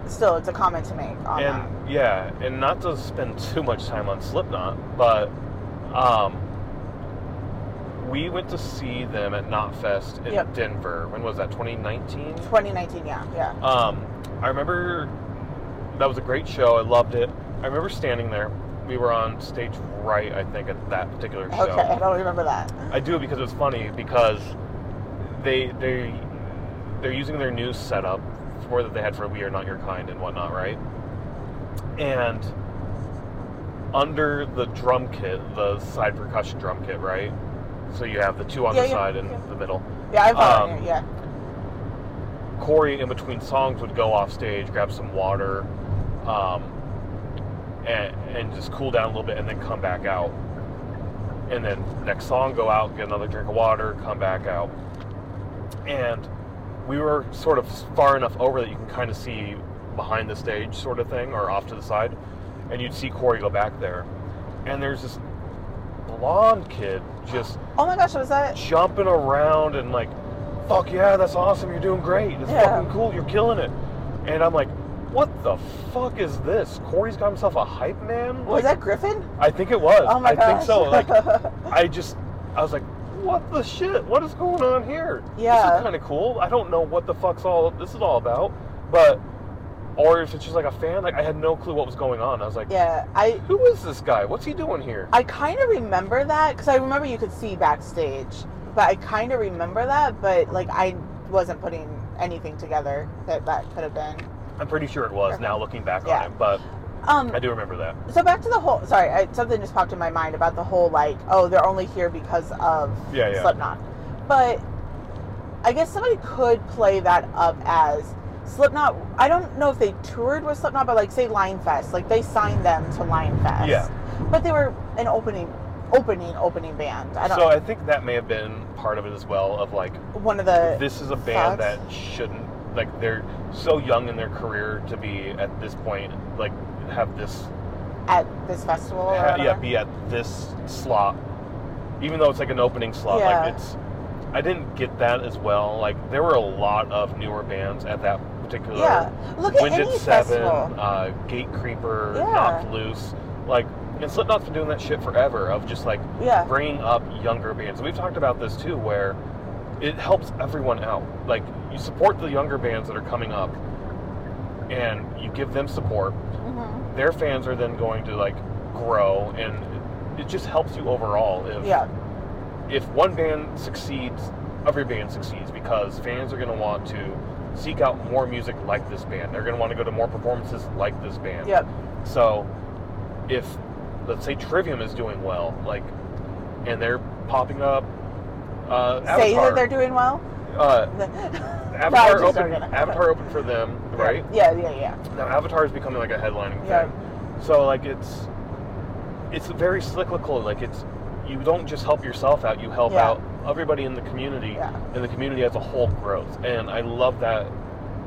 still it's a comment to make on that. and yeah, and not to spend too much time on Slipknot, but um, we went to see them at Knotfest in Yep. Denver. When was that? 2019. 2019, yeah, yeah. Um, I remember that was a great show. I loved it. I remember standing there. We were on stage right, I think, at that particular show. Okay, I don't remember that. I do because it was funny because they they they're using their new setup that they had for We Are Not Your Kind and whatnot, right? And under the drum kit, the side percussion drum kit, right? So you have the two on Yeah, the yeah, side and yeah. the middle. Yeah, following Um, you. Yeah. Corey, in between songs, would go off stage, grab some water, um, and, and just cool down a little bit, and then come back out. And then next song, go out, get another drink of water, come back out. And we were sort of far enough over that you can kind of see behind the stage, sort of thing, or off to the side, and you'd see Corey go back there. And there's this blonde kid just Oh my gosh, was that? jumping around and like, fuck yeah, that's awesome, you're doing great, it's Yeah. fucking cool, you're killing it. And I'm like, what the fuck is this? Corey's got himself a hype man? Was that Griffin? I think it was. Oh my I gosh. think so. Like, I just, I was like, what the shit? What is going on here? Yeah. This is kind of cool. I don't know what the fuck's all this is all about, but, or if it's just like a fan, like I had no clue what was going on. I was like, yeah, I who is this guy? What's he doing here? I kind of remember that because I remember you could see backstage, but I kind of remember that, but like I wasn't putting anything together that that could have been. I'm pretty sure it was now looking back Yeah. on it, but Um, I do remember that. so back to the whole. Sorry, I, something just popped in my mind about the whole like, oh, they're only here because of Yeah, yeah. Slipknot. But I guess somebody could play that up as Slipknot. I don't know if they toured with Slipknot, but like say Line Fest, like they signed them to Line Fest. Yeah. But they were an opening, opening, opening band. I don't. So I think that may have been part of it as well. Of like, one of the this is a band that shouldn't like they're so young in their career to be at this point like have this at this festival. Or ha- yeah whatever. be at this slot, even though it's like an opening slot. Yeah. Like it's, I didn't get that as well. Like there were a lot of newer bands at that particular. Yeah. Look at Winded any Seven, festival. uh, Gatecreeper, Yeah. Knocked Loose, like. And Slipknot's been doing that shit forever of just like Yeah. bringing up younger bands. And we've talked about this too, where it helps everyone out. Like you support the younger bands that are coming up, and you give them support. hmm Their fans are then going to like grow, and it just helps you overall. If Yeah. if one band succeeds, every band succeeds because fans are going to want to seek out more music like this band. They're going to want to go to more performances like this band. Yep. So, if let's say Trivium is doing well, like, and they're popping up, uh, Say Avatar. that they're doing well. uh, Avatar just opened. Avatar opened for them, right? Yeah, yeah, yeah. Now Avatar is becoming like a headlining Yeah. thing. So like it's it's very cyclical. Like it's you don't just help yourself out. You help Yeah. out everybody in the community, Yeah. and the community as a whole growth. And I love that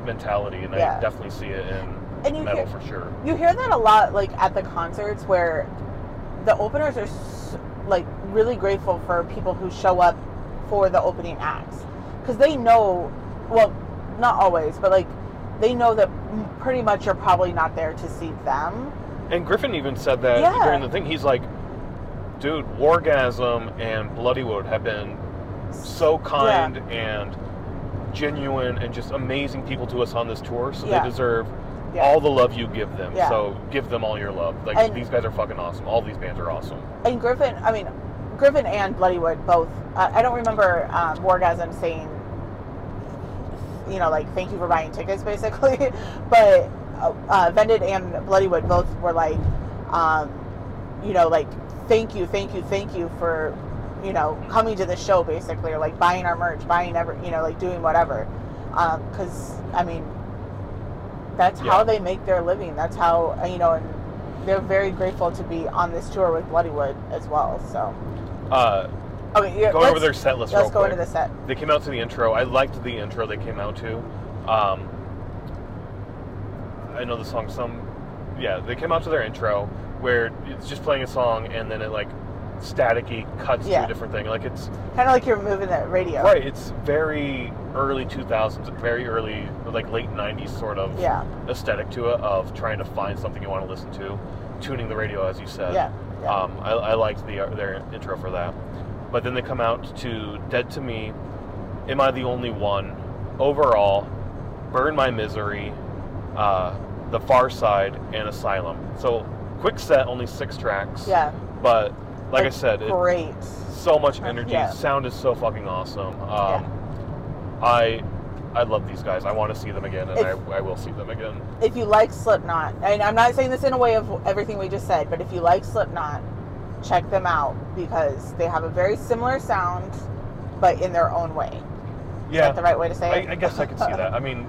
mentality, and Yeah. I definitely see it in And you metal hear- for sure. You hear that a lot, like at the concerts, where the openers are like really grateful for people who show up for the opening acts because they know, well, not always, but like they know that pretty much you're probably not there to see them. And Griffin even said that Yeah. during the thing. He's like, dude, Wargasm and Bloodywood have been so kind and genuine and just amazing people to us on this tour. So Yeah. they deserve Yeah. all the love you give them. Yeah. So give them all your love. Like And- these guys are fucking awesome. All these bands are awesome. And Griffin, I mean, Griffin and Bloodywood both. Uh, I don't remember um, Wargasm saying, you know, like thank you for buying tickets, basically. but uh, uh, Vended and Bloodywood both were like, um, you know, like thank you, thank you, thank you for, you know, coming to the show, basically, or like buying our merch, buying ever, you know, like doing whatever. Because I mean, that's how they make their living. That's how uh, you know, and they're very grateful to be on this tour with Bloodywood as well. So. Uh, Okay, yeah, going over their set list let's real go quick. into the set. They came out to the intro. I liked the intro they came out to. Um, I know the song some. Yeah, they came out to their intro where it's just playing a song and then it like staticky cuts to a different thing. Like it's Kind of like you're moving that radio. right. It's very early 2000s, very early like late 90s sort of Yeah. aesthetic to it of trying to find something you want to listen to, tuning the radio as you said. Yeah. yeah. Um, I, I liked the their intro for that. But then they come out to Dead to Me, Am I the Only One, Overall, Burn My Misery, uh, The Far Side, and Asylum. So quick set, only six tracks. yeah. But like I said, great. so much energy. Yeah. Sound is so fucking awesome. Um, I I love these guys. I want to see them again, and If- I, I will see them again. If you like Slipknot, and I'm not saying this in a way of everything we just said, but if you like Slipknot, check them out because they have a very similar sound, but in their own way. Is Yeah, that the right way to say I, it? I guess I could see that. I mean,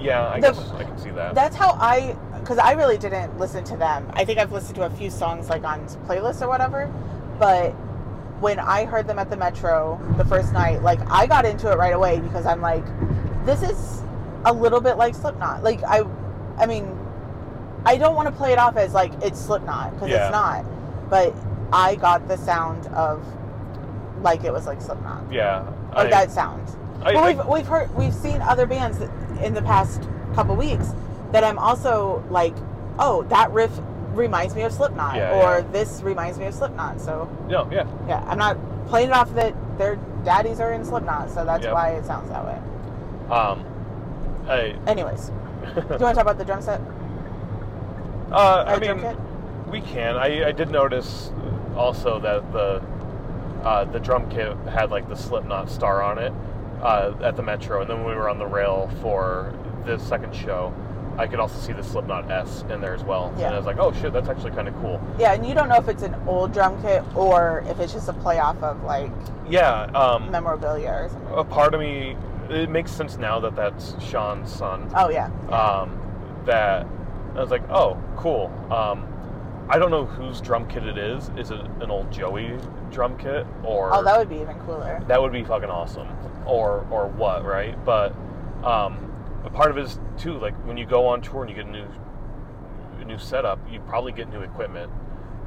yeah, I The- guess I can see that. That's how I, because I really didn't listen to them. I think I've listened to a few songs like on playlists or whatever, but when I heard them at the Metro the first night, like I got into it right away because I'm like, this is a little bit like Slipknot. Like I, I mean, I don't want to play it off as like it's Slipknot because Yeah. it's not, but I got the sound of like it was like Slipknot, yeah, like I, that sound. I, well, I- we've we've heard we've seen other bands in the past couple weeks that I'm also like, oh, that riff reminds me of Slipknot, Yeah, or yeah. this reminds me of Slipknot. So no, yeah. yeah, I'm not playing it off that their daddies are in Slipknot, so that's Yep. why it sounds that way. Um, I, Anyways, do you want to talk about the drum set? uh, I Or mean? We can. I, I did notice also that the uh, the drum kit had like the Slipknot star on it uh, at the Metro, and then when we were on the rail for the second show, I could also see the Slipknot S in there as well. Yeah. And I was like, oh shit, that's actually kind of cool. Yeah, and you don't know if it's an old drum kit or if it's just a play off of like Yeah. Um, memorabilia or something. a part of me, it makes sense now that that's Sean's son. Oh yeah, um, that I was like, oh, cool. Um, I don't know whose drum kit it is. Is it an old Joey drum kit or oh that would be even cooler. that would be fucking awesome, or or what, right? But um, a part of it is too like when you go on tour and you get a new a new setup, you probably get new equipment.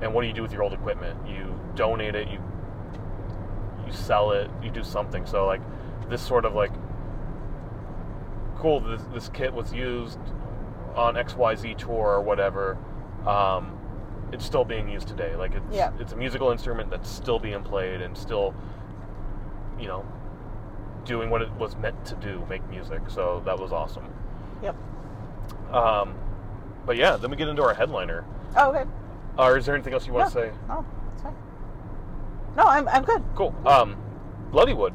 And what do you do with your old equipment? You donate it. You you sell it. You do something. So like this sort of like cool. This this kit was used on XYZ tour or whatever. Um, it's still being used today. Like it's Yeah. it's a musical instrument that's still being played and still, you know, doing what it was meant to do, make music. So that was awesome. Yep. Um, but yeah, then we get into our headliner. Oh okay. Or is there anything else you want No. to say? No, that's fine. No, I'm I'm good. Cool. Um, Bloodywood.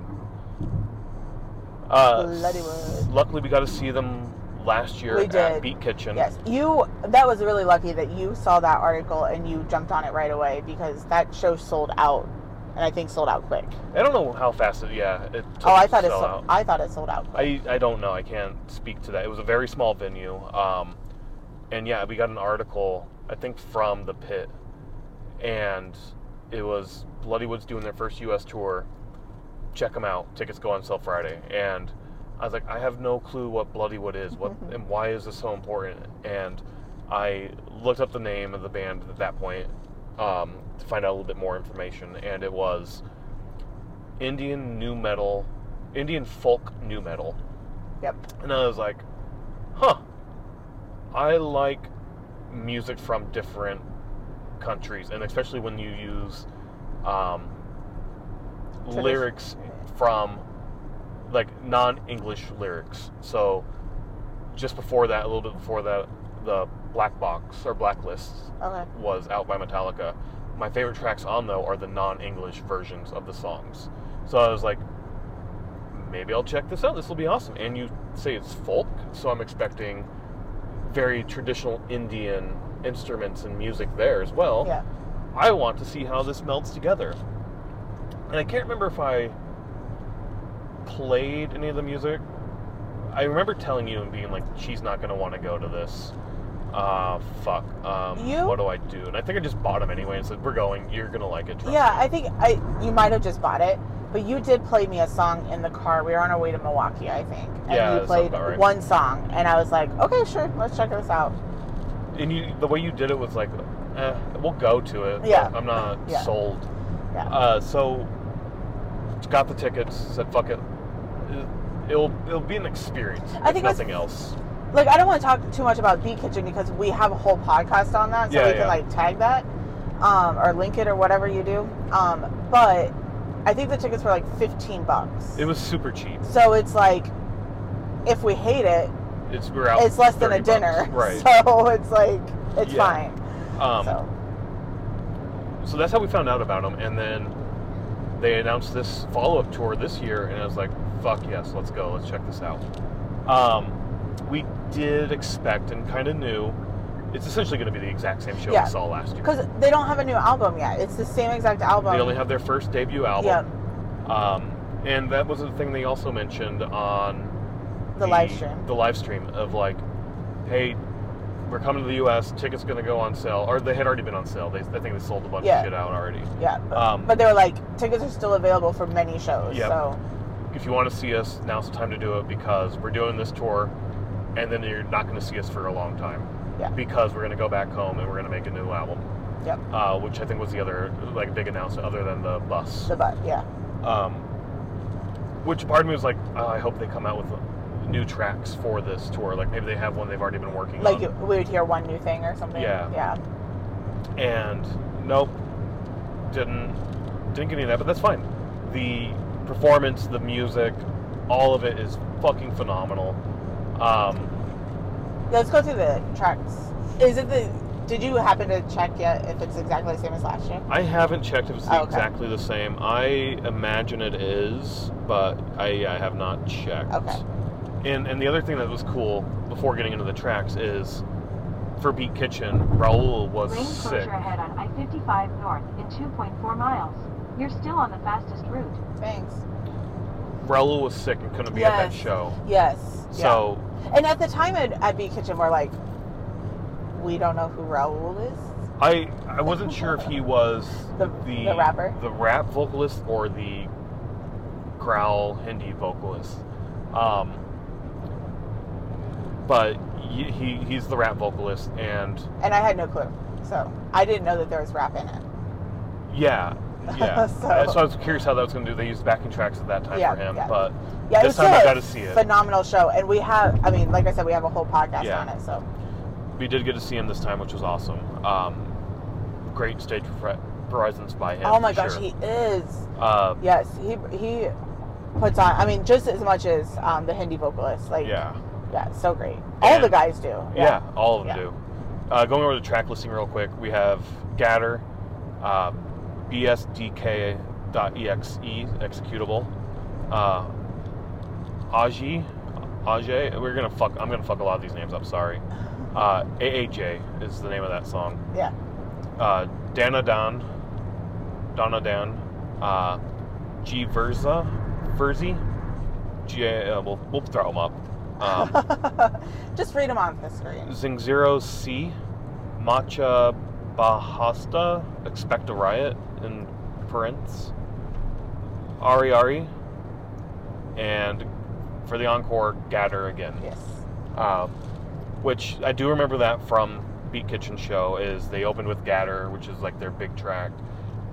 Uh, Bloodywood. Luckily, we got to see them last year We at did. Beat Kitchen. Yes, you. That was really lucky that you saw that article and you jumped on it right away because that show sold out and I think sold out quick. I don't know how fast it. Yeah. It took Oh, I thought it. Sold, out. I thought it sold out. Quick. I, I don't know. I can't speak to that. It was a very small venue. Um, and yeah, we got an article, I think, from the pit. And it was Bloodywood's doing their first U.S. tour. Check them out. Tickets go on sale Friday. And I was like, I have no clue what Bloodywood is. What and why is this so important? And I looked up the name of the band at that point um, to find out a little bit more information. And it was Indian nu metal, Indian folk nu metal. Yep. And I was like, huh, I like music from different countries, and especially when you use um, lyrics from like non English lyrics. So just before that, a little bit before that, the Black Box or Blacklist Okay. was out by Metallica. My favorite tracks on though are the non-English versions of the songs. So I was like, maybe I'll check this out. This will be awesome. And you say it's folk, so I'm expecting very traditional Indian instruments and music there as well. Yeah. I want to see how this melts together. And I can't remember if I played any of the music. I remember telling you and being like, she's not going to want to go to this. Ah, fuck. Um, You- What do I do? And I think I just bought them anyway and said, we're going. You're going to like it. trust Yeah, me." I think I you might have just bought it, but you did play me a song in the car. We were on our way to Milwaukee, I think, and Yeah, you sounds played about right. one song, and I was like, okay, sure, let's check this out. And you, the way you did it was like, eh, we'll go to it. but Yeah. I'm not Yeah. sold. Yeah. Uh, so got the tickets. Said fuck it. It'll it'll be an experience. I think nothing else. like I don't want to talk too much about Beat Kitchen because we have a whole podcast on that, so Yeah, we yeah. can like tag that, um, or link it or whatever you do. Um, but I think the tickets were like fifteen bucks. It was super cheap. so it's like if we hate it, It's we're out. it's less than a dinner. bucks. Right. So it's like it's Yeah. fine. Um, so so that's how we found out about them, and then they announced this follow-up tour this year, and I was like, "Fuck yes, let's go, let's check this out." Um, we did expect and kind of knew it's essentially going to be the exact same show Yeah. we saw last year. because they don't have a new album yet. It's the same exact album. They only have their first debut album, Yep. um, and that was the thing they also mentioned on The live stream. The live stream of like, "Hey, we're coming to the U.S. Tickets going to go on sale," or they had already been on sale. They, I think they sold a bunch Yeah. of shit out already. Yeah, but, Um, but they were like tickets are still available for many shows. Yep. So if you want to see us, now's the time to do it because we're doing this tour, and then you're not going to see us for a long time. Yeah. Because we're going to go back home and we're going to make a new album, yep, uh, which I think was the other like big announcement, other than the bus. the bus, Yeah, Um, which part of me was like, oh, I hope they come out with new tracks for this tour. Like maybe they have one they've already been working like on. you, we would hear one new thing or something. Yeah. yeah, and nope, didn't didn't get any of that. But that's fine. The performance, the music, all of it is fucking phenomenal. Um, Let's go through the tracks. Is it the? Did you happen to check yet if it's exactly the same as last year? I haven't checked if it's Oh, okay. exactly the same. I imagine it is, but I, I have not checked. Okay. And and the other thing that was cool before getting into the tracks is for Beat Kitchen, Raoul was Lane sick. closure ahead on I-55 north in 2.4 miles. You're still on the fastest route. Thanks. Raoul was sick and couldn't be at that Yes. show. Yes. So yeah. and at the time at, at Beat Kitchen, we're like, we don't know who Raoul is. I I wasn't sure if he was The- the the rapper? the rap vocalist, or the growl Hindi vocalist. Um, but he, he he's the rap vocalist, and And I had no clue, so I didn't know that there was rap in it. yeah, yeah. So- Uh, so I was curious how that was going to do. They used backing tracks at that time Yeah, for him, yeah. but Yeah, this time I got to see it. phenomenal show, and we have. I mean, like I said, we have a whole podcast Yeah. on it. So we did get to see him this time, which was awesome. Um, great stage pre- presence by him. oh my gosh, sure. he is. Uh, Yes, he he puts on. I mean, just as much as um, the Hindi vocalist. Like, yeah. yeah, so great. All the guys do. Yeah, all of them Yeah. do. Uh, going over the track listing real quick, we have Gaddaar, uh, BSDK.exe E, executable, uh, Aji, Aj. We're gonna fuck. I'm gonna fuck a lot of these names up. Sorry. Uh, AAJ is the name of that song. Yeah. Uh, Danadan, Danadan, uh, G Verza, Verzi, G. Uh, we'll we'll throw them up. Um, Just read them on the screen. Zingzero C, Matcha Bahasta, Expect a Riot in Prince, Ari Ari, and for the encore, Gaddaar again. Yes. Um, which I do remember that from Beat Kitchen show is they opened with Gaddaar, which is like their big track,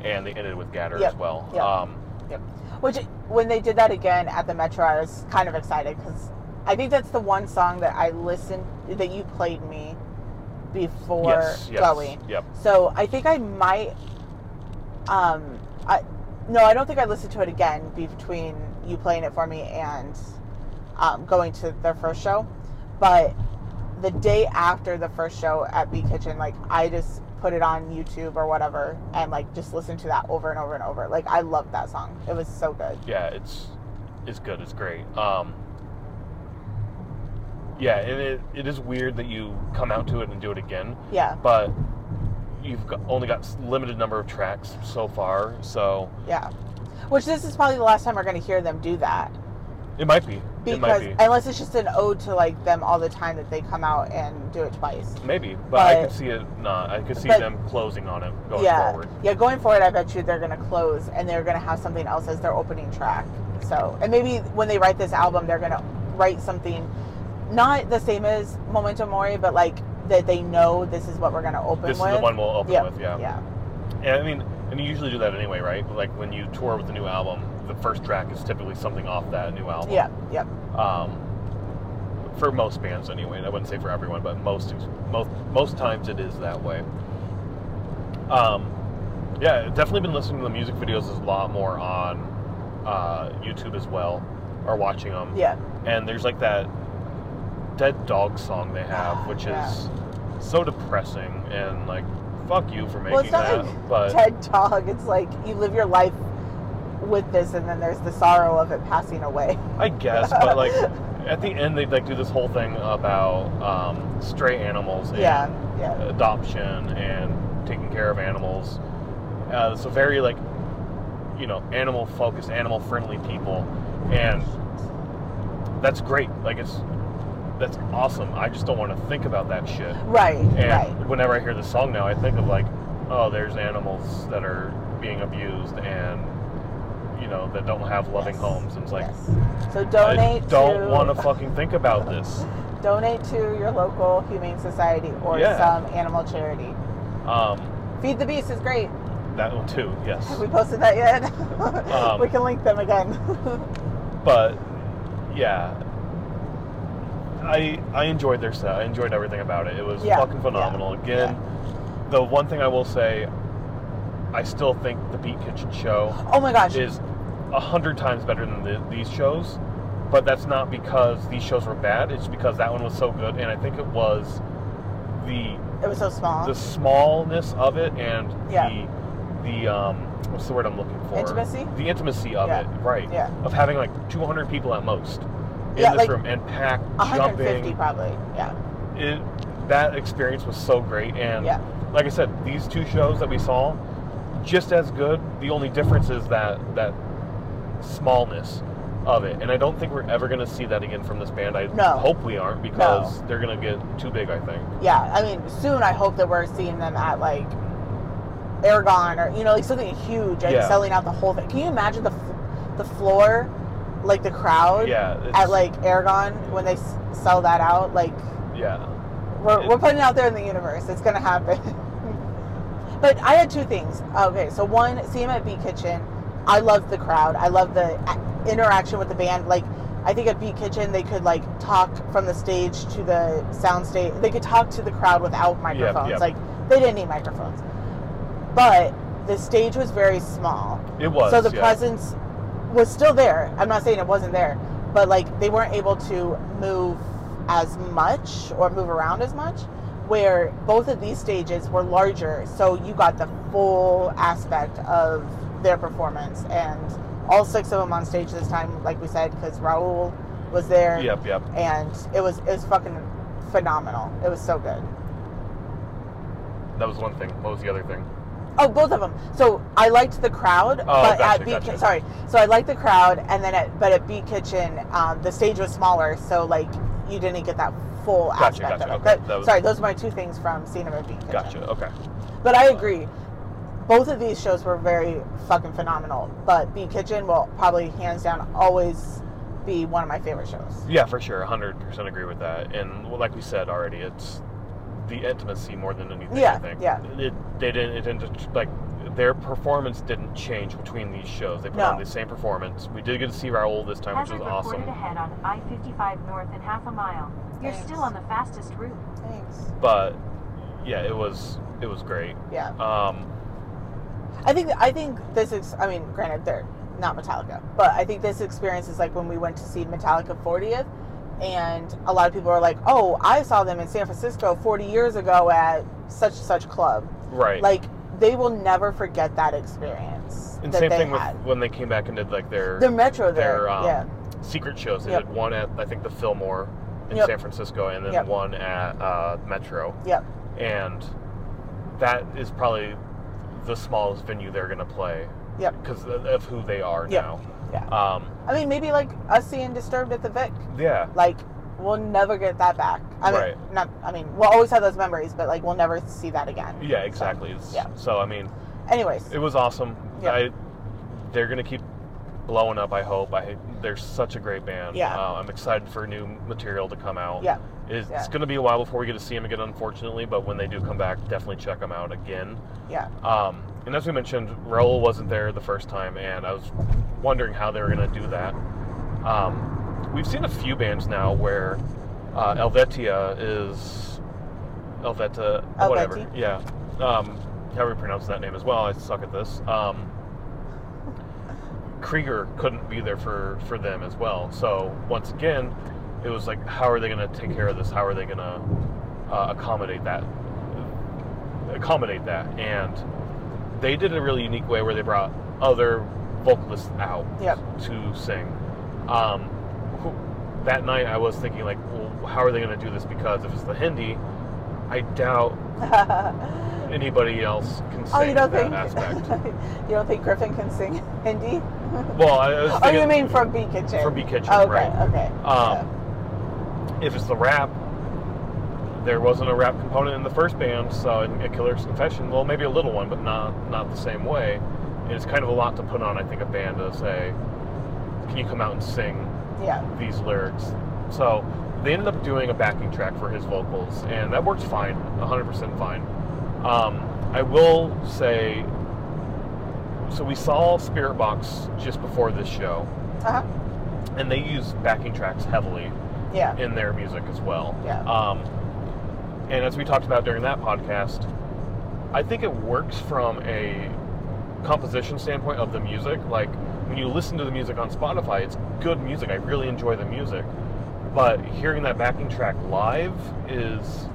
and they ended with Gaddaar Yep, as well. yep. Um, Yep. Which, when they did that again at the Metro, I was kind of excited because I think that's the one song that I listened that you played me before yes, yes, going. Yep. So I think I might. Um, I no, I don't think I listened to it again between you playing it for me and um, going to their first show. But the day after the first show at Beat Kitchen, like I just put it on YouTube or whatever and like just listened to that over and over and over. Like I loved that song. It was so good. Yeah, it's it's good. It's great. Um, yeah, and it, it is weird that you come out to it and do it again, Yeah, but you've got, only got limited number of tracks so far, so yeah. Which this is probably the last time we're going to hear them do that it might be. it might because be. unless it's just an ode to like them all the time that they come out and do it twice. Maybe, but, I could see it not. I could see but- them closing on it going yeah, forward. yeah. Going forward, I bet you they're going to close and they're going to have something else as their opening track. So, and maybe when they write this album, they're going to write something not the same as Memento Mori, but like that they know this is what we're going to open This with. is the one we'll open Yep, with, yeah. yeah, And I mean, and you usually do that anyway, right? Like when you tour with a new album, the first track is typically something off that new album. yeah, yeah. Um, for most bands, anyway. I wouldn't say for everyone, but most most most times it is that way. Um, yeah, definitely been listening to the music videos a lot more on uh, YouTube as well, or watching them. Yeah. And there's like that dead dog song they have, which is so depressing and like fuck you for making Well, it's not that. like but Dead dog. It's like you live your life with this, and then there's the sorrow of it passing away. I guess, but like at the end they like do this whole thing about um, stray animals and Yeah, yeah. adoption and taking care of animals. Uh, so very like you know animal focused, animal friendly people, and that's great. Like it's that's awesome. I just don't want to think about that shit. Right, And right. whenever I hear the song now, I think of like, oh, there's animals that are being abused and you know that don't have loving Yes, homes. And it's like yes. So donate. I don't to, want to fucking think about this. donate to your local humane society or Yeah. some animal charity. Um, Feed the Beast is great. that one too, yes. Have we posted that yet? Um, we can link them again. But yeah, I I enjoyed their set. I enjoyed everything about it. It was Yeah, fucking phenomenal. yeah, Again, the one thing I will say, I still think the Beat Kitchen show oh my gosh. is a hundred times better than the, these shows. But that's not because these shows were bad. It's because that one was so good, and I think it was the it was so small. the smallness of it and Yeah. the the um what's the word I'm looking for? Intimacy? The intimacy of Yeah. it, right? Yeah. Of having like 200 people at most in Yeah, this like room and packed, 150 jumping. probably. Yeah. It, that experience was so great, and Yeah. like I said, these two shows that we saw, just as good. The only difference is that that smallness of it, and I don't think we're ever going to see that again from this band. I No. hope we aren't because they're going to get too big. I think. Yeah. I mean, soon I hope that we're seeing them at like Aragon or you know like something huge and Yeah. selling out the whole thing. Can you imagine the f- the floor, like the crowd Yeah. At like Aragon when they s- sell that out? Like yeah. we're, we're putting it out there in the universe. It's gonna happen. but I had two things. Okay, so one, see him at Beat Kitchen. I love the crowd. I love the interaction with the band. Like I think at Beat Kitchen they could like talk from the stage to the sound stage. They could talk to the crowd without microphones. yep. Like they didn't need microphones. But the stage was very small. It was. So the yeah. presence was still there. I'm not saying it wasn't there, but like they weren't able to move as much or move around as much. Where both of these stages were larger, so you got the full aspect of their performance, and all six of them on stage this time, like we said, because Raoul was there, Yep. Yep. and it was it was fucking phenomenal. It was so good. That was one thing. What was the other thing? Oh, both of them. So I liked the crowd, Oh, but gotcha, at Beat gotcha. Ki- sorry. So I liked the crowd, and then at but at Beat Kitchen, um, the stage was smaller, so like you didn't get that full Gotcha, aspect gotcha, of it. okay. But, was- sorry, those are my two things from seeing them at Beat Kitchen. Gotcha. Okay. But I agree. Both of these shows were very fucking phenomenal. But Beat Kitchen will probably hands down always be one of my favorite shows. Yeah, for sure. 100% agree with that. And well, like we said already, it's the intimacy more than anything. Yeah, I think. yeah. It, they didn't. It didn't just, like their performance didn't change between these shows. They put No. on the same performance. We did get to see Raoul this time, which was awesome. reported ahead on I-55 north in half a mile. You're Thanks. still on the fastest route. Thanks. But yeah, it was it was great. Yeah. Um, I think I think this is. I mean, granted, they're not Metallica, but I think this experience is like when we went to see Metallica 40th, and a lot of people are like, "Oh, I saw them in San Francisco 40 years ago at such such club." right. Like they will never forget that experience and that same thing had. with when they came back and did like their the Metro there, their um, yeah, secret shows. They Yep. did one at I think the Fillmore in Yep. San Francisco, and then Yep. one at uh, Metro. yep, and that is probably the smallest venue they're going to play yep, because of who they are now. Yeah. Um, I mean, maybe like us seeing Disturbed at the Vic. yeah, Like we'll never get that back. I mean, Right. not. I mean, we'll always have those memories, but like we'll never see that again. yeah, exactly. It's- yeah. So I mean, Anyways, it was awesome. Yeah. I, they're going to keep blowing up. I hope. I they're such a great band. Yeah. Uh, I'm excited for new material to come out. yeah, It's, Yeah. going to be a while before we get to see them again, unfortunately. But when they do come back, definitely check them out again. yeah. Um, and as we mentioned, Raoul wasn't there the first time, and I was wondering how they were going to do that. Um, we've seen a few bands now where uh, Helvetia is Helveta, whatever. Yeah. Um, however you pronounce that name as well. I suck at this. Um, Krieger couldn't be there for, for them as well. So once again, it was like, how are they going to take care of this? How are they going to uh, accommodate that? Accommodate that, and they did it a really unique way where they brought other vocalists out Yep. to sing. Um, who- that night, I was thinking like, well, how are they going to do this? Because if it's the Hindi, I doubt anybody else can sing oh, you don't that think aspect. you don't think Griffin can sing Hindi? well, I was oh, you mean from Beat Kitchen? from Beat Kitchen, okay, right? Okay. Um, if it's the rap, there wasn't a rap component in the first band, so in, in Killer's Confession, well, maybe a little one, but not not the same way. And it's kind of a lot to put on, I think, a band to say, "Can you come out and sing yeah. these lyrics?" So they ended up doing a backing track for his vocals, and that works fine, 100% fine. Um, I will say, so we saw Spiritbox just before this show, Uh huh. and they use backing tracks heavily Yeah. in their music as well. Yeah. Um, and as we talked about during that podcast, I think it works from a composition standpoint of the music. Like when you listen to the music on Spotify, it's good music. I really enjoy the music. But hearing that backing track live is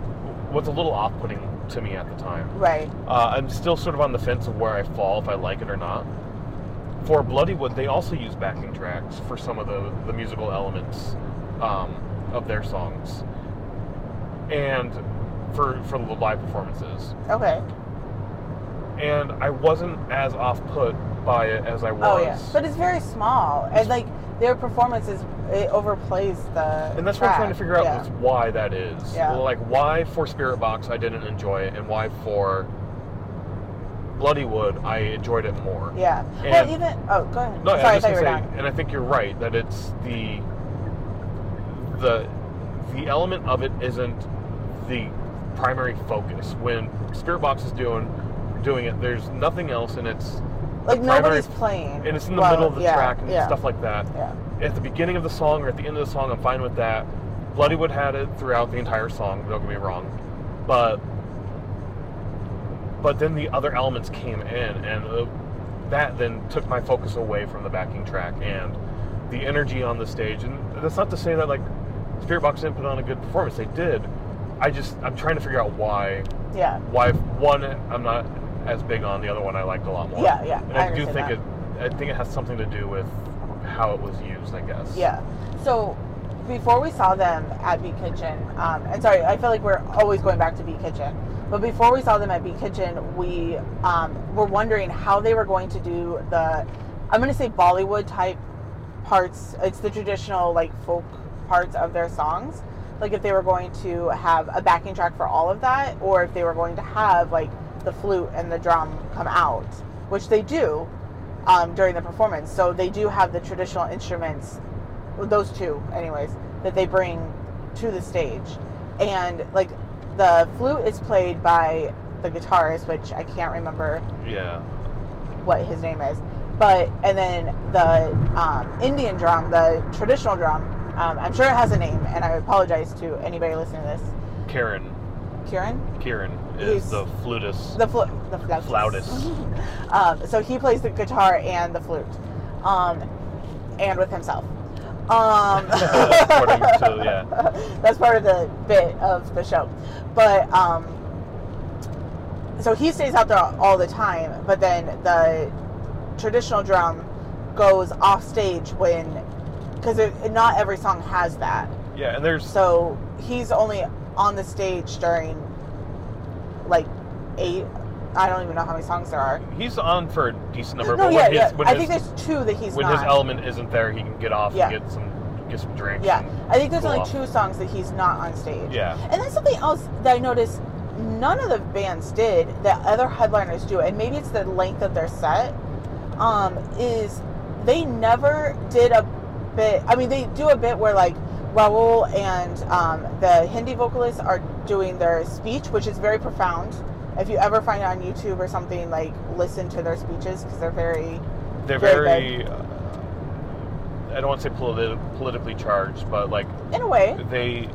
what's a little off-putting to me at the time. Right. Uh, I'm still sort of on the fence of where I fall if I like it or not. For Bloodywood, they also use backing tracks for some of the, the musical elements um, of their songs, and for for the live performances. Okay. And I wasn't as off put by it as I oh, was. Oh yeah. But it's very small, and like their performance is it overplays the. and that's what I'm trying to figure out Yeah. is why that is. Yeah. Like why for Spiritbox I didn't enjoy it, and why for Bloodywood I enjoyed it more. Yeah. And- well, even oh, go ahead. No, Sorry, I I was thought just you were gonna say, and I think you're right that it's the the the element of it isn't the primary focus. When Spiritbox is doing doing it, there's nothing else, and it's Like primary- nobody's playing. and it's in the Well, middle of the yeah, track and yeah, stuff like that. Yeah. At the beginning of the song or at the end of the song, I'm fine with that. Bloodywood had it throughout the entire song. Don't get me wrong, but but then the other elements came in, and uh, that then took my focus away from the backing track and the energy on the stage. And that's not to say that like Spiritbox didn't put on a good performance. They did. I just I'm trying to figure out why Yeah. why one I'm not as big on the other one I liked a lot more. Yeah, yeah, And I I, do think it I think it has something to do with how it was used, I guess. Yeah. So before we saw them at Beat Kitchen, um, and sorry, I feel like we're always going back to Beat Kitchen. But before we saw them at Beat Kitchen, we um, were wondering how they were going to do the, I'm going to say Bollywood type parts. It's the traditional like folk parts of their songs. Like if they were going to have a backing track for all of that, or if they were going to have like the flute and the drum come out, which they do um, during the performance. So they do have the traditional instruments, those two, anyways, that they bring to the stage. And like the flute is played by the guitarist, which I can't remember Yeah. what his name is. But and then the um, Indian drum, the traditional drum, um, I'm sure it has a name, and I apologize to anybody listening to this. Karan. Karan, Karan is He's- the flutist. the flute, the flautist. Flautist. um, so he plays the guitar and the flute, um, and with himself. Um, to- yeah. that's part of the bit of the show, but um, so he stays out there all the time. But then the traditional drum goes off stage when because not every song has that. yeah, and there's So he's only on the stage during like eight. I don't even know how many songs there are. he's on for a decent number. No, but yeah, when his, yeah. when I his, think there's two that he's when not. his element isn't there, he can get off Yeah. and get some get some drinks. yeah, I think there's only off. two songs that he's not on stage. Yeah. And then something else that I noticed none of the bands did that other headliners do, and maybe it's the length of their set, um, is they never did a bit. I mean, they do a bit where like Raoul and um, the Hindi vocalists are doing their speech, which is very profound. If you ever find it on YouTube or something, like listen to their speeches because they're very They're Very very. uh, I don't want to say politi- politically charged, but like in a way. they.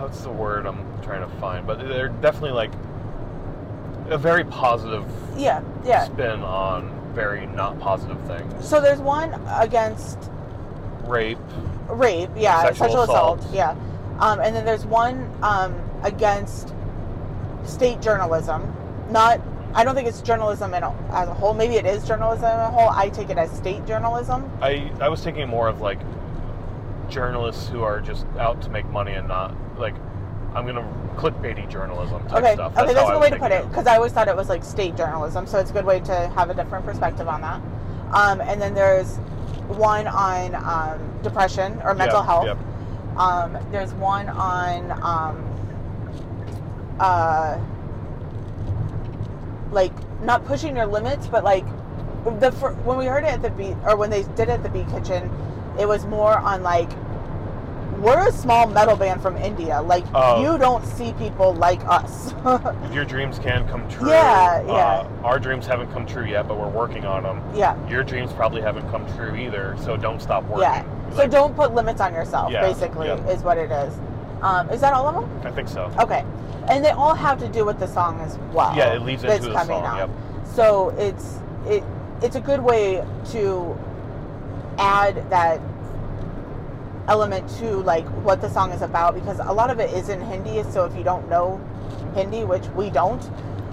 What's the word I'm trying to find? But they're definitely like a very positive Yeah, yeah. spin on very not positive things. So there's one against Rape. rape, yeah, Sexual sexual, assault, assault. yeah. Um, and then there's one um, against state journalism. Not, I don't think it's journalism in a, as a whole. Maybe it is journalism as a whole. I take it as state journalism. I I was thinking more of like journalists who are just out to make money and not like I'm gonna clickbaity journalism type Okay, stuff. okay, how that's a good way to put it because I always thought it was like state journalism. So it's a good way to have a different perspective on that. Um, and then there's one on um, depression or mental Yep, health. yep. Um, there's one on um, uh, like not pushing your limits, but like the when we heard it at the beat or when they did it at the beat kitchen, it was more on like we're a small metal band from India. Like Oh. you don't see people like us. Your dreams can come true. Yeah, yeah. Uh, our dreams haven't come true yet, but we're working on them. yeah, Your dreams probably haven't come true either, so don't stop working. yeah. So Like, don't put limits on yourself. Yeah, basically, yeah. is what it is. Um, is that all of them? I think so. Okay, and they all have to do with the song as well. Yeah, it leads into the coming song, out. yep. So it's it it's a good way to add that element to like what the song is about because a lot of it is in Hindi. So if you don't know Hindi, which we don't,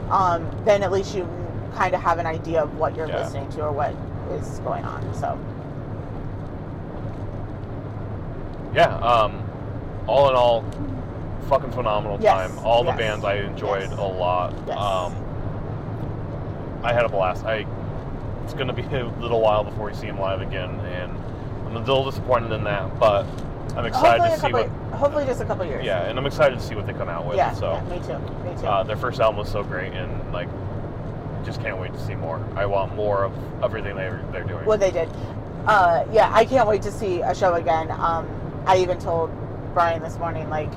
um, then at least you kind of have an idea of what you're Yeah. listening to or what is going on. So Yeah. Um, all in all, fucking phenomenal Yes, time. All the bands I enjoyed yes. a lot. Yes. Um, I had a blast. I it's gonna be a little while before we see him live again, and I'm a little disappointed in that, but I'm excited hopefully, to see couple, what. hopefully just a couple years. Yeah, and I'm excited to see what they come out with. yeah, so. yeah, me too, me too. Uh, their first album was so great, and like, just can't wait to see more. I want more of everything they they're doing. what they did. Uh, yeah, I can't wait to see a show again. Um, I even told Brian this morning, like,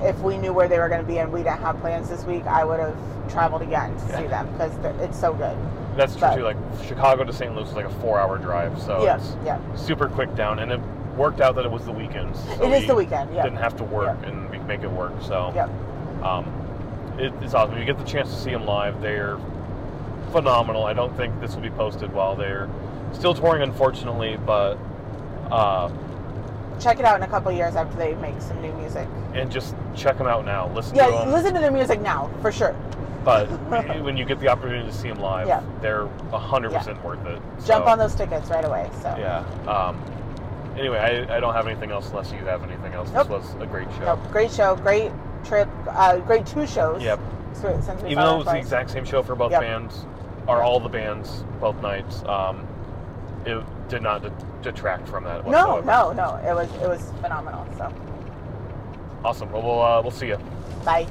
if we knew where they were going to be and we didn't have plans this week, I would have traveled again to see them because it's so good. That's true but- too. Like Chicago to St. Louis is like a four-hour drive, so yeah, it's yeah. super quick down, and it worked out that it was the weekends. So It is the weekend. Yeah, Didn't have to work, and we make it work. So Yep. um, it, it's awesome. If you get the chance to see them live, they're phenomenal. I don't think this will be posted while they're still touring, unfortunately, but. Uh, check it out in a couple years after they make some new music. and just check them out now. Listen Yeah, to them. listen to their music now for sure. But when you get the opportunity to see them live, Yeah. they're hundred percent worth it. Jump So, on those tickets right away. So Yeah, um, anyway, I, I don't have anything else unless you have anything else. Nope. This was a great show. Nope, great show, great trip, uh, great two shows. Yep. So- Since we Even saw though it was the twice. exact same show for both Yep. bands, or all the bands, both nights, um, it did not de- detract from that. No, Whatsoever. no, no. It was it was phenomenal. So Awesome. Well, we'll uh, we'll see you. bye.